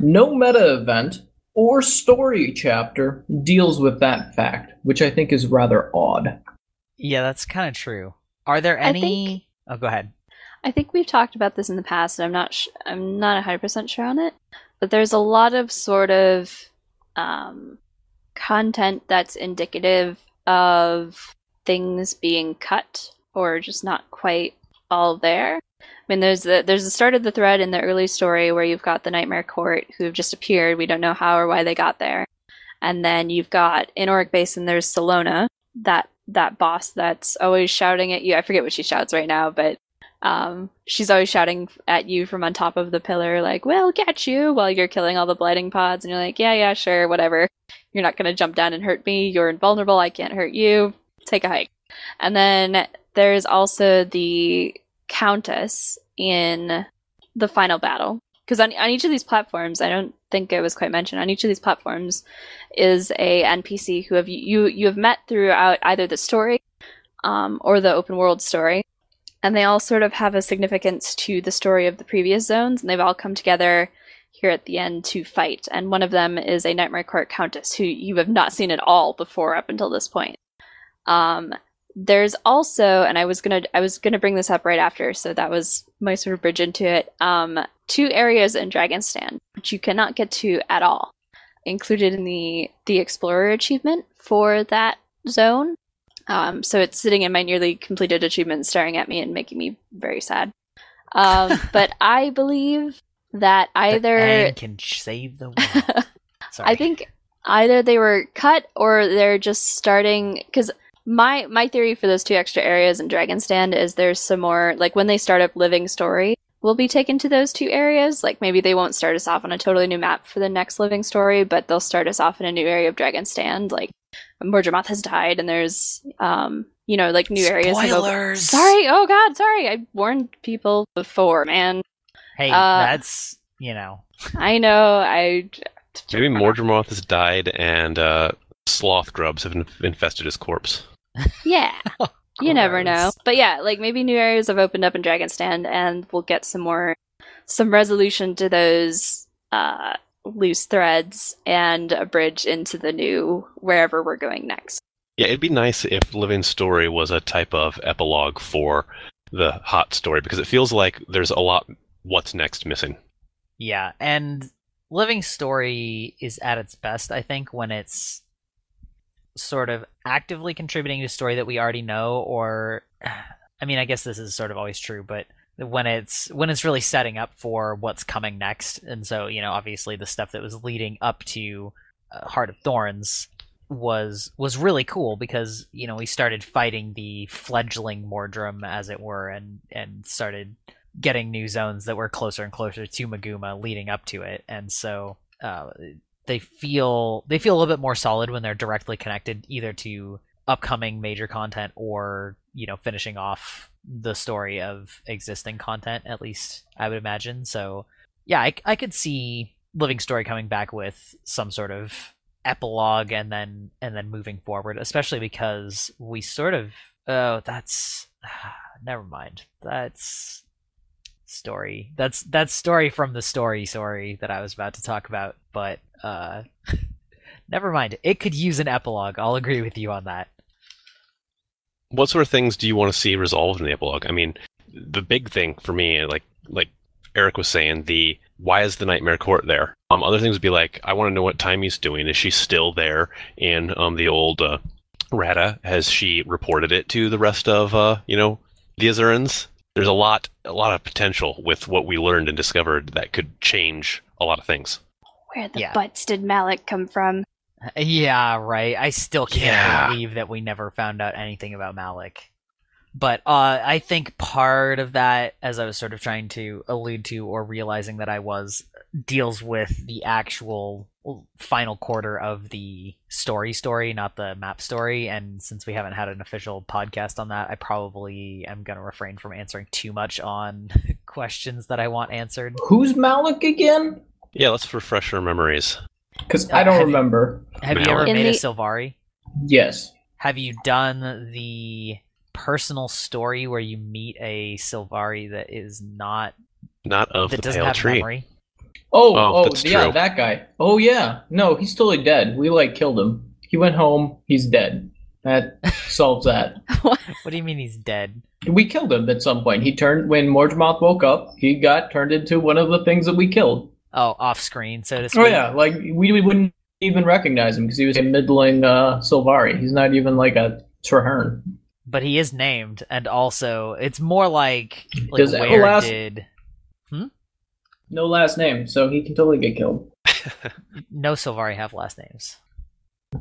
No meta event or story chapter deals with that fact, which I think is rather odd. Yeah, that's kind of true. Are there any? think- Oh, go ahead. I think we've talked about this in the past, and I'm not sh- I'm not 100 percent sure on it, but there's a lot of sort of um, content that's indicative of things being cut or just not quite all there. I mean, there's the there's the start of the thread in the early story where you've got the Nightmare Court who have just appeared. We don't know how or why they got there, and then you've got in Auric Basin. There's Salona, that that boss that's always shouting at you. I forget what she shouts right now, but um, she's always shouting at you from on top of the pillar, like, "We'll get you!" while you're killing all the blighting pods, and you're like, "Yeah, yeah, sure, whatever. You're not gonna jump down and hurt me. You're invulnerable. I can't hurt you. Take a hike." And then there's also the Countess in the final battle, because on on each of these platforms, I don't think it was quite mentioned. On each of these platforms is a NPC who have you you have met throughout either the story um, or the open world story and they all sort of have a significance to the story of the previous zones, and they've all come together here at the end to fight. And one of them is a Nightmare Court Countess, who you have not seen at all before up until this point. Um, there's also, and I was gonna, I was gonna bring this up right after, so that was my sort of bridge into it. Um, two areas in Dragonstand which you cannot get to at all, included in the the Explorer achievement for that zone. Um, so it's sitting in my nearly completed achievement, staring at me and making me very sad. Um, but I believe that either can save the world. Sorry. I think either they were cut or they're just starting because my my theory for those two extra areas in Dragon Stand is there's some more like when they start up Living Story we'll be taken to those two areas. Like maybe they won't start us off on a totally new map for the next Living Story, but they'll start us off in a new area of Dragon Stand. Like Mordremoth has died, and there's um you know like new areas. have opened- Spoilers. Sorry, oh god, sorry. I warned people before, man. Hey, Uh, that's you know. I know. I maybe Mordremoth has died and uh, sloth grubs have infested his corpse. Yeah. You never know. But yeah, like maybe new areas have opened up in Dragon's Stand and we'll get some more some resolution to those uh loose threads and a bridge into the new wherever we're going next. Yeah, it'd be nice if Living Story was a type of epilogue for the hot story because it feels like there's a lot what's next missing. Yeah, and Living Story is at its best, I think, when it's sort of actively contributing to a story that we already know, or I mean, I guess this is sort of always true, but when it's when it's really setting up for what's coming next, and so you know, obviously the stuff that was leading up to uh, Heart of Thorns was was really cool because you know we started fighting the fledgling Mordrem as it were, and and started getting new zones that were closer and closer to Maguuma leading up to it, and so uh, they feel they feel a little bit more solid when they're directly connected either to upcoming major content or you know finishing off the story of existing content. At least I would imagine. So yeah, I, I could see Living Story coming back with some sort of epilogue and then and then moving forward, especially because we sort of oh that's never mind that's story that's that's story from the story story that I was about to talk about, but uh never mind. It could use an epilogue. I'll agree with you on that. What sort of things do you want to see resolved in the epilogue? I mean, the big thing for me, like like Eric was saying, the why is the Nightmare Court there? Um, other things would be like, I want to know what Taimi's doing. Is she still there in um the old uh, Rata? Has she reported it to the rest of uh you know the Asurans? There's a lot a lot of potential with what we learned and discovered that could change a lot of things. Where the Yeah. butts did Malyck come from? Yeah, right. I still can't Yeah. believe that we never found out anything about Malyck. But uh, I think part of that, as I was sort of trying to allude to or realizing that I was, deals with the actual final quarter of the story story, not the map story. And since we haven't had an official podcast on that, I probably am going to refrain from answering too much on questions that I want answered. Who's Malyck again? Yeah, let's refresh our memories. Because Uh, I don't have you- remember. Have you ever Malyck. In made a the- Sylvari? Yes. Have you done the personal story where you meet a Sylvari that is not Not of that the doesn't pale have tree. memory? Oh, Oh, oh, that's yeah, true. that guy. Oh, yeah. No, he's totally dead. We like killed him. He went home. He's dead. That solves that. What do you mean he's dead? We killed him at some point. He turned when Mordremoth woke up. He got turned into one of the things that we killed. Oh, off screen, so to speak. Oh yeah, like we, we wouldn't even recognize him because he was a middling uh, Sylvari. He's not even like a Traherne. But he is named, and also it's more like like Does it have a where last- did No last name, so he can totally get killed. no Sylvari have last names?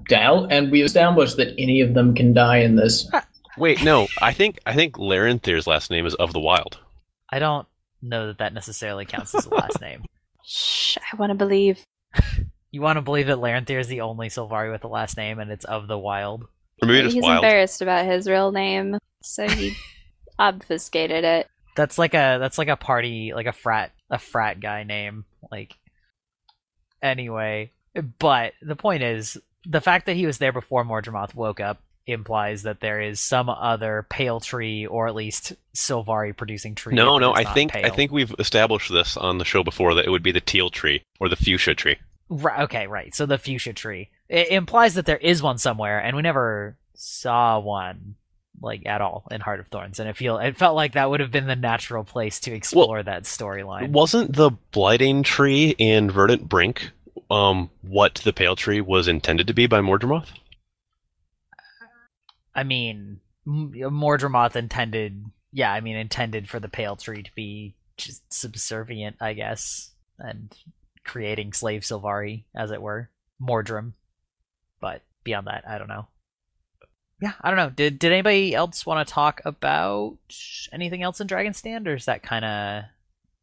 Dal, and we established that any of them can die in this. Wait, no, I think I think Laranthir's last name is of the wild. I don't know that that necessarily counts as a last name. Shh, I want to believe. You want to believe that Laranthir is the only Sylvari with a last name, and it's of the wild? Or maybe just He's wild. embarrassed about his real name, so he obfuscated it. That's like a that's like a party like a frat a frat guy name like anyway. But the point is the fact that he was there before Mordremoth woke up implies that there is some other pale tree or at least Sylvari producing tree No, no, I think I think we've established this on the show before that it would be the teal tree or the fuchsia tree. Right, okay right so the fuchsia tree. It implies that there is one somewhere and we never saw one like at all in Heart of Thorns and it feel it felt like that would have been the natural place to explore that storyline Wasn't the blighting tree in Verdant Brink um what the pale tree was intended to be by Mordremoth? I mean, Mordremoth intended, yeah, I mean, intended for the Pale Tree to be just subservient, I guess, and creating slave Sylvari, as it were, Mordrem. But beyond that, I don't know. Yeah, I don't know. Did did anybody else want to talk about anything else in Dragon Stand, or is that kind of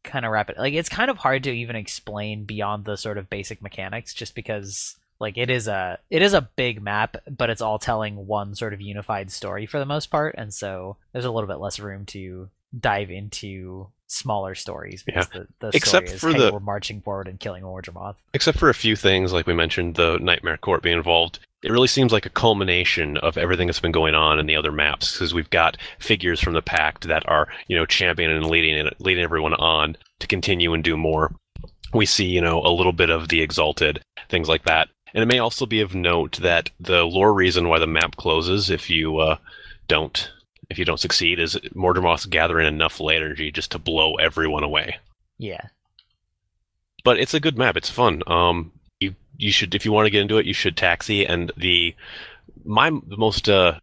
kind of wrap it? Like, it's kind of hard to even explain beyond the sort of basic mechanics, just because like it is a it is a big map but it's all telling one sort of unified story for the most part and so there's a little bit less room to dive into smaller stories because the, the Except story is for hey, the- we're marching forward and killing Mordremoth. Except for a few things like we mentioned the Nightmare Court being involved. it really seems like a culmination of everything that's been going on in the other maps because we've got figures from the pact that are you know championing and leading it, leading everyone on to continue and do more. We see you know a little bit of the exalted things like that, and it may also be of note that the lore reason why the map closes if you uh, don't if you don't succeed is Mordremoth's gathering enough light energy just to blow everyone away. Yeah. But it's a good map. It's fun. Um, you you should if you want to get into it, you should taxi. And the my the most uh,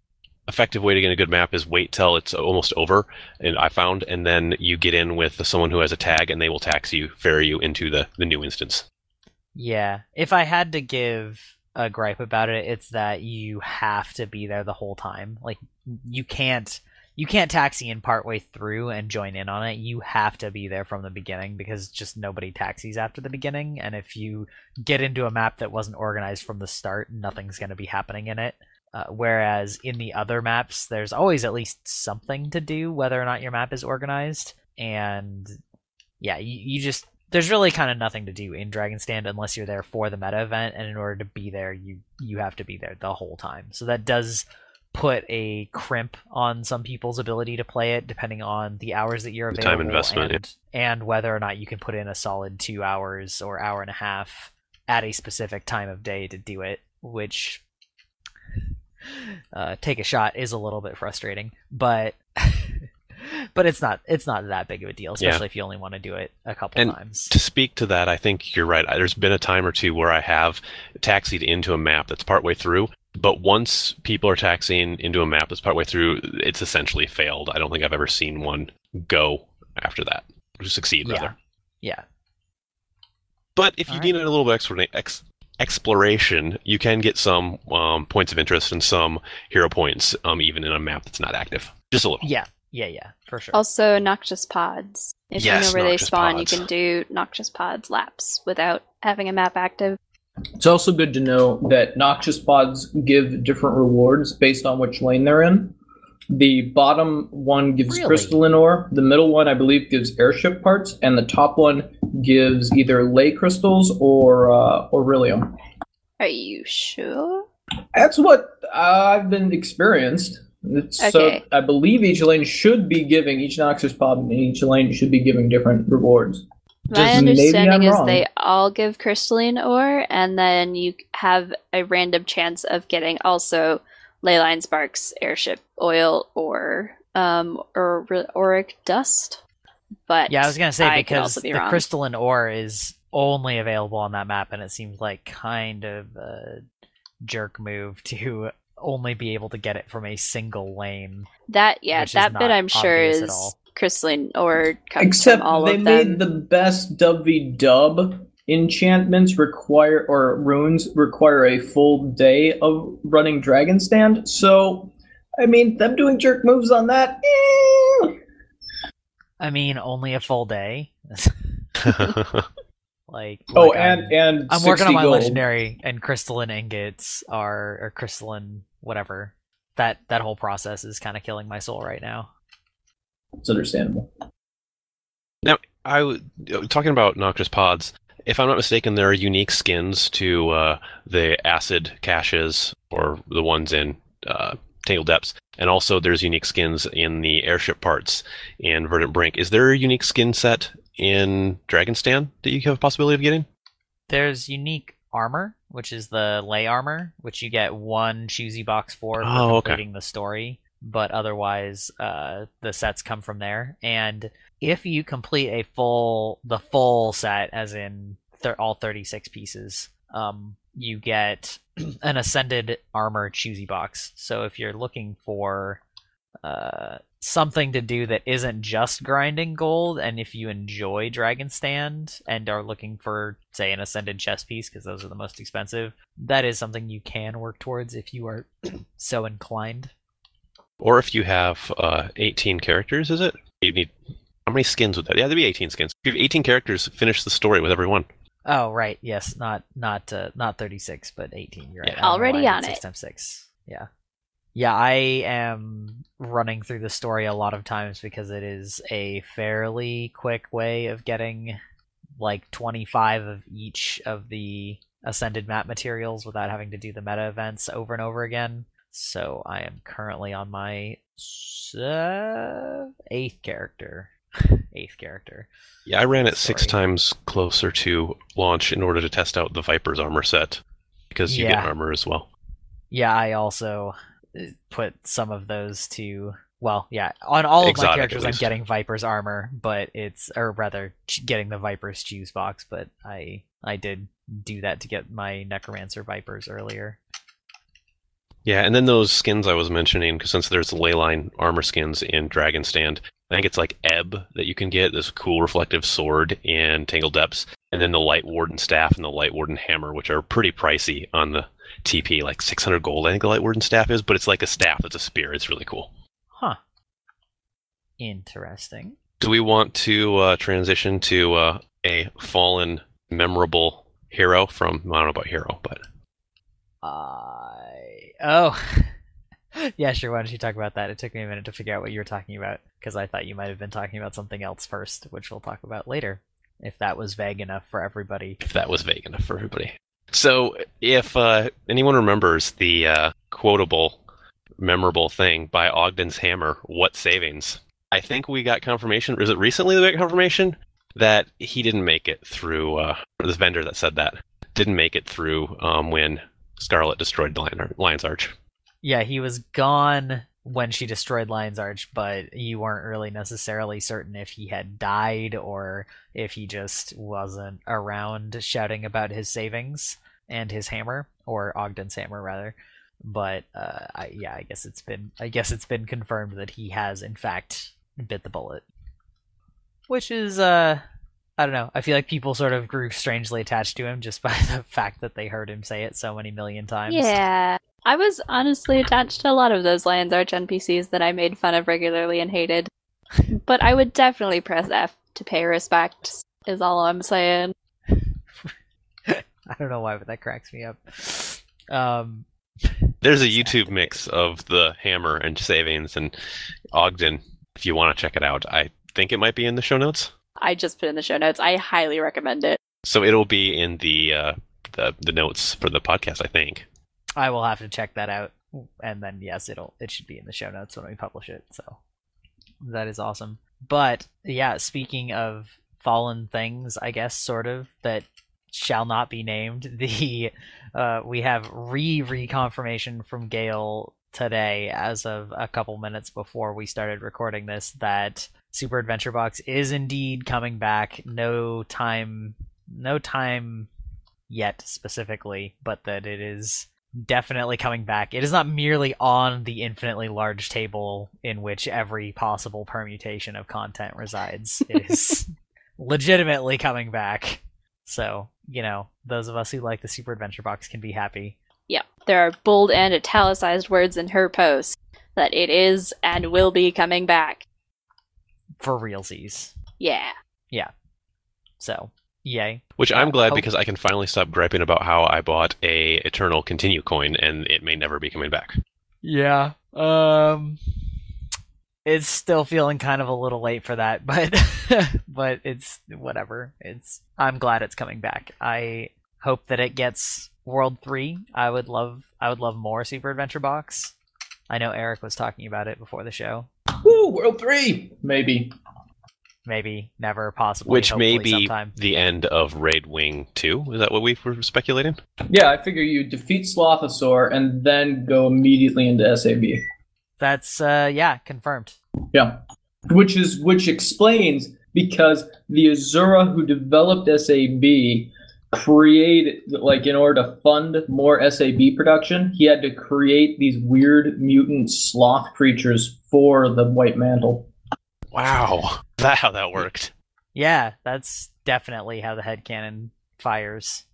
effective way to get a good map is wait till it's almost over. And I found, and then you get in with someone who has a tag, and they will taxi you, ferry you into the the new instance. Yeah. If I had to give a gripe about it, it's that you have to be there the whole time. Like you can't you can't taxi in partway through and join in on it. You have to be there from the beginning because just nobody taxis after the beginning. And if you get into a map that wasn't organized from the start, nothing's going to be happening in it. Uh, whereas in the other maps, there's always at least something to do, whether or not your map is organized. And yeah, you, you just there's really kind of nothing to do in Dragon Stand unless you're there for the meta event, and in order to be there, you you have to be there the whole time. So that does put a crimp on some people's ability to play it, depending on the hours that you're The available time investment, and, and whether or not you can put in a solid two hours or hour and a half at a specific time of day to do it, which uh, take a shot is a little bit frustrating, but but it's not it's not that big of a deal, Yeah. especially if you only want to do it a couple And times. To speak to that, I think you're right. There's been a time or two where I have taxied into a map that's partway through, but once people are taxiing into a map that's partway through, it's essentially failed. I don't think I've ever seen one go after that, succeed Yeah. rather. Yeah, But if you All need a little bit of ex- exploration, you can get some um, points of interest and some hero points, um, even in a map that's not active. Just a little. yeah, yeah, yeah, for sure. Also, noxious pods. If Yes, you know where they spawn, pods. you can do noxious pods laps without having a map active. It's also good to know that noxious pods give different rewards based on which lane they're in. The bottom one gives Really? crystalline ore, the middle one, I believe, gives airship parts, and the top one gives either ley crystals or uh, or beryllium. Are you sure? That's what I've been experienced. It's, Okay. So I believe each lane should be giving each noxious pod in each lane should be giving different rewards. My Just maybe understanding is wrong. they all give crystalline ore, and then you have a random chance of getting also leyline sparks, airship oil, or um, or auric dust. But yeah, I was gonna say I because also the wrong. crystalline ore is only available on that map, and it seems like kind of a jerk move to only be able to get it from a single lane. that yeah, that bit I'm sure is all. crystalline ore comes Except from all they of made the best W dub enchantments require or runes require a full day of running Dragon Stand. So, I mean, them doing jerk moves on that. eh. I mean, only a full day. like, Oh, like, and I'm, and I'm working on my gold. legendary and crystalline ingots are or crystalline whatever. That that whole process is kind of killing my soul right now. It's understandable. Now, I w- talking about noxious pods. If I'm not mistaken, there are unique skins to uh, the acid caches or the ones in uh, Tangled Depths, and also there's unique skins in the airship parts in Verdant Brink. Is there a unique skin set in Dragonstand that you have a possibility of getting? There's unique armor, which is the lay armor, which you get one choosy box for for Oh, okay. completing the story. But otherwise, uh, the sets come from there. And if you complete a full, the full set, as in th- all 36 pieces, um, you get an ascended armor choosy box. So if you're looking for uh, something to do that isn't just grinding gold, and if you enjoy Dragon Stand and are looking for, say, an ascended chest piece, because those are the most expensive, that is something you can work towards if you are so inclined. Or if you have uh, 18 characters, is it? You need how many skins would that? Yeah, there'd be 18 skins. If you have 18 characters, finish the story with every one. Oh, right, yes, not not uh, not 36, but 18. You're right. Yeah. I Already on did it. Six times six. Yeah, yeah. I am running through the story a lot of times because it is a fairly quick way of getting like 25 of each of the ascended map materials without having to do the meta events over and over again. So I am currently on my uh, eighth character. eighth character. Yeah, I ran it six times closer to launch in order to test out the Viper's armor set because you get armor as well. Yeah, I also put some of those to. Well, yeah, on all of Exotic, my characters, I'm getting Viper's armor, but it's or rather getting the Viper's juice box. But I I did do that to get my Necromancer Vipers earlier. Yeah, and then those skins I was mentioning, because since there's leyline armor skins in Dragon Stand, I think it's like Ebb that you can get this cool reflective sword in Tangled Depths, and then the Light Warden staff and the Light Warden hammer, which are pretty pricey on the TP, like 600 gold. I think the Light Warden staff is, but it's like a staff that's a spear. It's really cool. Huh. Interesting. Do we want to uh, transition to uh, a fallen, memorable hero from I don't know about hero, but I oh yeah, sure. Why don't you talk about that? It took me a minute to figure out what you were talking about because I thought you might have been talking about something else first, which we'll talk about later. If that was vague enough for everybody. if that was vague enough for everybody. So, if uh, anyone remembers the uh, quotable, memorable thing by Ogden's Hammer, what savings? I think we got confirmation. Is it recently we got confirmation that he didn't make it through? Uh, this vendor that said that didn't make it through um, when Scarlet destroyed Lion, Lion's Arch. Yeah, he was gone when she destroyed Lion's Arch, but you weren't really necessarily certain if he had died or if he just wasn't around shouting about his savings and his hammer, or Ogden's hammer rather. But uh, I, yeah, I guess it's been I guess it's been confirmed that he has in fact bit the bullet, which is uh. I don't know. I feel like people sort of grew strangely attached to him just by the fact that they heard him say it so many million times. Yeah. I was honestly attached to a lot of those Lions Arch NPCs that I made fun of regularly and hated. but I would definitely press F to pay respect, is all I'm saying. I don't know why, but that cracks me up. Um, There's a YouTube mix of the hammer and savings and Ogden. If you want to check it out, I think it might be in the show notes. I just put in the show notes. I highly recommend it. So it'll be in the uh, the the notes for the podcast. I think. I will have to check that out, and then yes, it'll it should be in the show notes when we publish it. So that is awesome. But yeah, speaking of fallen things, I guess sort of that shall not be named. The uh, we have re reconfirmation from Gaile today, as of a couple minutes before we started recording this, that Super Adventure Box is indeed coming back. No time, no time yet specifically, but that it is definitely coming back. It is not merely on the infinitely large table in which every possible permutation of content resides. It is legitimately coming back. So, you know, those of us who like the Super Adventure Box can be happy. Yeah. There are bold and italicized words in her post that it is and will be coming back. For realsies. Yeah. Yeah. So, yay. Which I'm Uh, glad hope- because I can finally stop griping about how I bought a Eternal Continue coin and it may never be coming back. Yeah. Um it's still feeling kind of a little late for that, but but it's whatever. It's I'm glad it's coming back. I hope that it gets World 3. I would love I would love more Super Adventure Box. I know Eric was talking about it before the show. Woo, World 3! Maybe. Maybe, never, possibly, Which may be sometime. the end of Raid Wing 2. Is that what we were speculating? Yeah, I figure you defeat Slothasor and then go immediately into SAB. That's uh yeah, confirmed. Yeah. Which is which explains because the Asura who developed SAB created like in order to fund more SAB production, he had to create these weird mutant sloth creatures for the White Mantle. Wow. Is that how that worked? Yeah, that's definitely how the headcanon fires.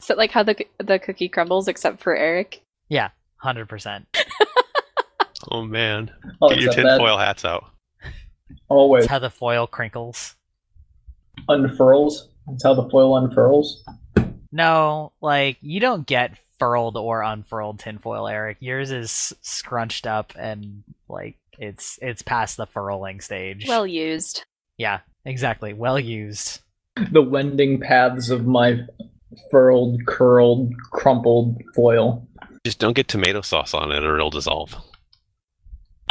So like how the the cookie crumbles except for Eric. Yeah, 100%. Oh man. I'll Get your tinfoil hats out. Always That's how the foil crinkles. unfurls. That's how the foil unfurls. No, like you don't get furled or unfurled tinfoil, Eric. Yours is scrunched up and like it's it's past the furling stage. Well used. yeah, exactly. Well used. The wending paths of my furled, curled, crumpled foil. Just don't get tomato sauce on it, or it'll dissolve.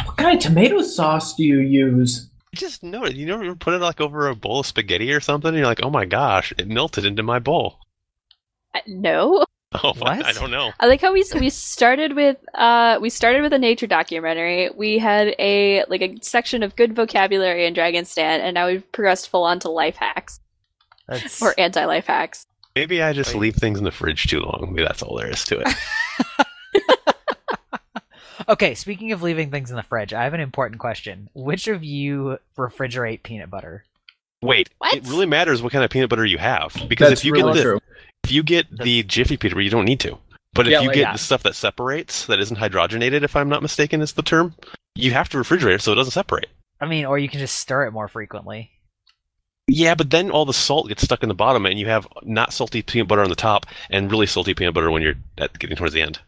What kind of tomato sauce do you use? I just know it. You never put it like over a bowl of spaghetti or something. And you're like, oh my gosh, it melted into my bowl. Uh, No, Oh, What? I don't know. I like how we we started with uh we started with a nature documentary. We had a like a section of good vocabulary in Dragon's Den, and now we've progressed full on to life hacks That's or anti life hacks. Maybe I just Wait. leave things in the fridge too long. Maybe that's all there is to it. okay. Speaking of leaving things in the fridge, I have an important question. Which of you refrigerate peanut butter? Wait, What? it really matters what kind of peanut butter you have because That's if you really get the true. If you get the Jiffy peanut butter, you don't need to. But if Yeah, you like- get Yeah. the stuff that separates, that isn't hydrogenated, if I'm not mistaken, is the term, you have to refrigerate it so it doesn't separate. I mean, or you can just stir it more frequently. Yeah, but then all the salt gets stuck in the bottom, and you have not salty peanut butter on the top and really salty peanut butter when you're at getting towards the end.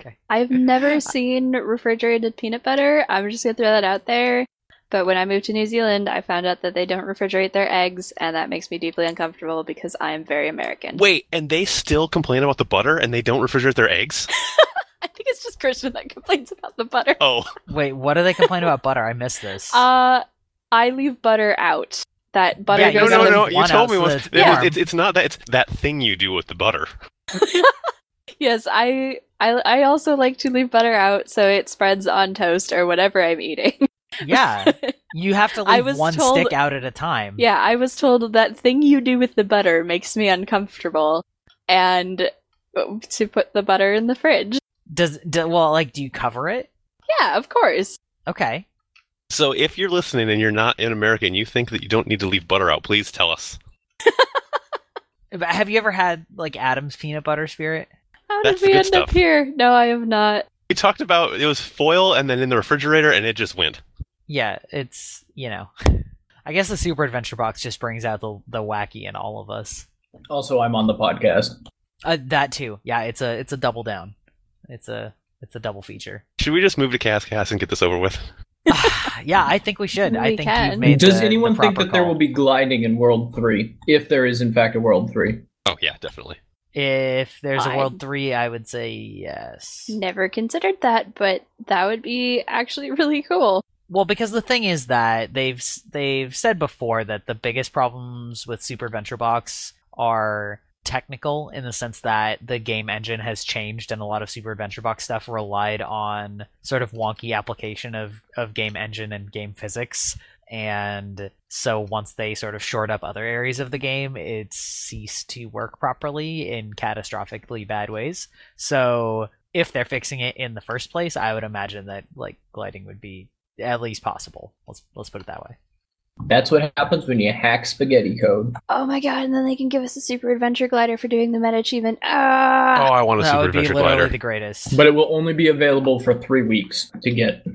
Okay. I've never seen refrigerated peanut butter. I'm just gonna throw that out there. But when I moved to New Zealand, I found out that they don't refrigerate their eggs, and that makes me deeply uncomfortable because I am very American. Wait, and they still complain about the butter, and they don't refrigerate their eggs? I think it's just Christian that complains about the butter. Oh, Wait, what do they complain about butter? I missed this. Uh, I leave butter out. That butter Yeah, no, goes no, in no! You told me out, once. so it's It was- warm. it's, it's not that. It's that thing you do with the butter. Yes, I, I I also like to leave butter out so it spreads on toast or whatever I'm eating. Yeah, you have to I leave was one told- stick out at a time. yeah, I was told that thing you do with the butter makes me uncomfortable, and uh, to put the butter in the fridge. Does do, well, like, do you cover it? Yeah, of course. Okay. So if you're listening and you're not in America and you think that you don't need to leave butter out, please tell us. Have you ever had like Adam's peanut butter spirit? How That's did we good end up here? No, I have not. We talked about it was foil and then in the refrigerator, and it just went. Yeah, it's you know. I guess the Super Adventure Box just brings out the the wacky in all of us. Also, I'm on the podcast. Uh, that too. Yeah, it's a it's a double down. It's a it's a double feature. Should we just move to Cast Cast and get this over with? yeah, I think we should. I think can. you've made. Does the- anyone the think proper that there will be gliding in World 3? If there is, in fact, a World 3. Oh yeah, definitely. If there's a World Three, I would say yes. Never considered that, but that would be actually really cool. Well, because the thing is that they've they've said before that the biggest problems with Super Adventure Box are technical in the sense that the game engine has changed and a lot of Super Adventure Box stuff relied on sort of wonky application of of game engine and game physics. And so once they sort of shored up other areas of the game it ceased to work properly in catastrophically bad ways. So if they're fixing it in the first place i would imagine that like gliding would be at least possible let's let's put it that way That's what happens when you hack spaghetti code. Oh my god, and then they can give us a super adventure glider for doing the meta achievement. Oh, Ah! I want a that Super would be Adventure literally glider. the greatest But it will only be available for three weeks to get.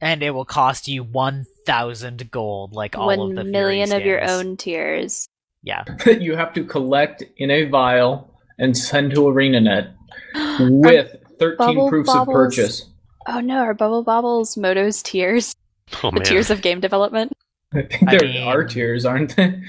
and it will cost you 1000 gold like all One of the million Fury of your own tears. yeah that you have to collect in a vial and send to ArenaNet with 13 Bubble proofs of purchase. Oh no, are Bubble Bobbles Moto's tiers? Oh The man, tiers of game development? I think I there mean- are tiers, aren't they?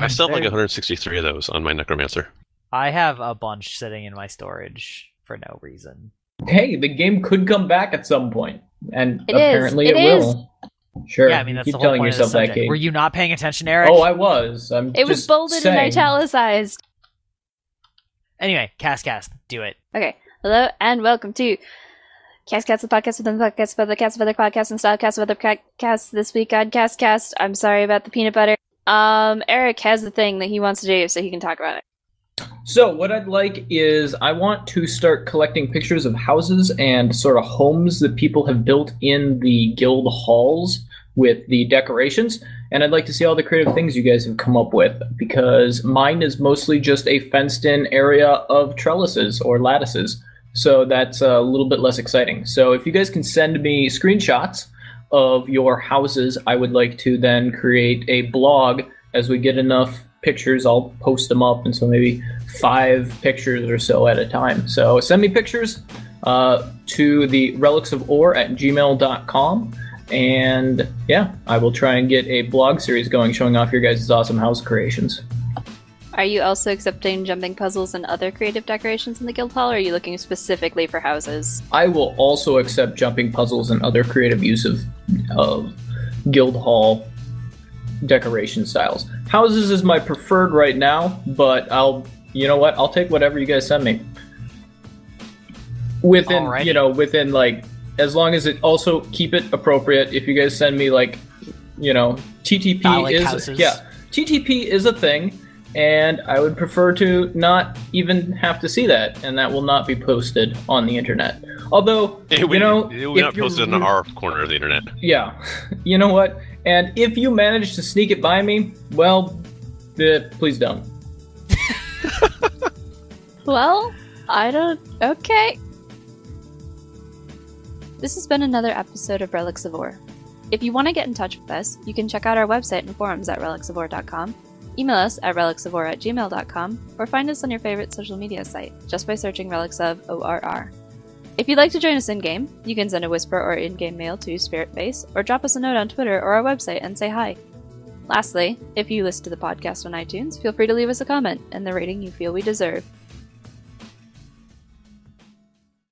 I still have like 163 of those on my Necromancer. i have a bunch sitting in my storage for no reason hey, the game could come back at some point, and It is. apparently It it, is. will. Sure. yeah i mean that's keep the whole telling point of the yourself that, subject Kate. were you not paying attention eric Oh, I was. I'm It was bolded saying. and italicized. anyway cast cast do it Okay. Hello and welcome to Cast Cast, the podcast within the podcast about the cast of other podcasts and stylecast of other podcasts. This week on Cast Cast, I'm sorry about the peanut butter. Um, Eric has the thing that he wants to do, so he can talk about it. So, what I'd like is I want to start collecting pictures of houses and sort of homes that people have built in the guild halls with the decorations. And I'd like to see all the creative things you guys have come up with because mine is mostly just a fenced in area of trellises or lattices. So, that's a little bit less exciting. So, if you guys can send me screenshots of your houses, I would like to then create a blog as we get enough pictures. I'll post them up, and so maybe five pictures or so at a time. So send me pictures uh, to the relics of orr at gmail.com. And yeah, I will try and get a blog series going showing off your guys' awesome house creations. All Are you also accepting jumping puzzles and other creative decorations in the guild hall, or are you looking specifically for houses? I will also accept jumping puzzles and other creative use of, of guild hall decoration styles. Houses is my preferred right now, but I'll you know what? I'll take whatever you guys send me. Within Alrighty. you know, within like as long as it also keep it appropriate. If you guys send me like you know, TTP Phallic is houses. yeah. TTP is a thing, and I would prefer to not even have to see that, and that will not be posted on the internet. Although, It you will, know, it will if not you're posted re- on our corner of the internet. yeah, you know what? And if you manage to sneak it by me, well, eh, please don't. Well, I don't. Okay. This has been another episode of Relics of Orr. If you want to get in touch with us, you can check out our website and forums at relicsoforr.com, email us at relicsoforr at gmail.com, or find us on your favorite social media site just by searching Relics of ORR. If you'd like to join us in game, you can send a whisper or in game mail to Spiritface, or drop us a note on Twitter or our website and say hi. Lastly, if you listen to the podcast on iTunes, feel free to leave us a comment and the rating you feel we deserve.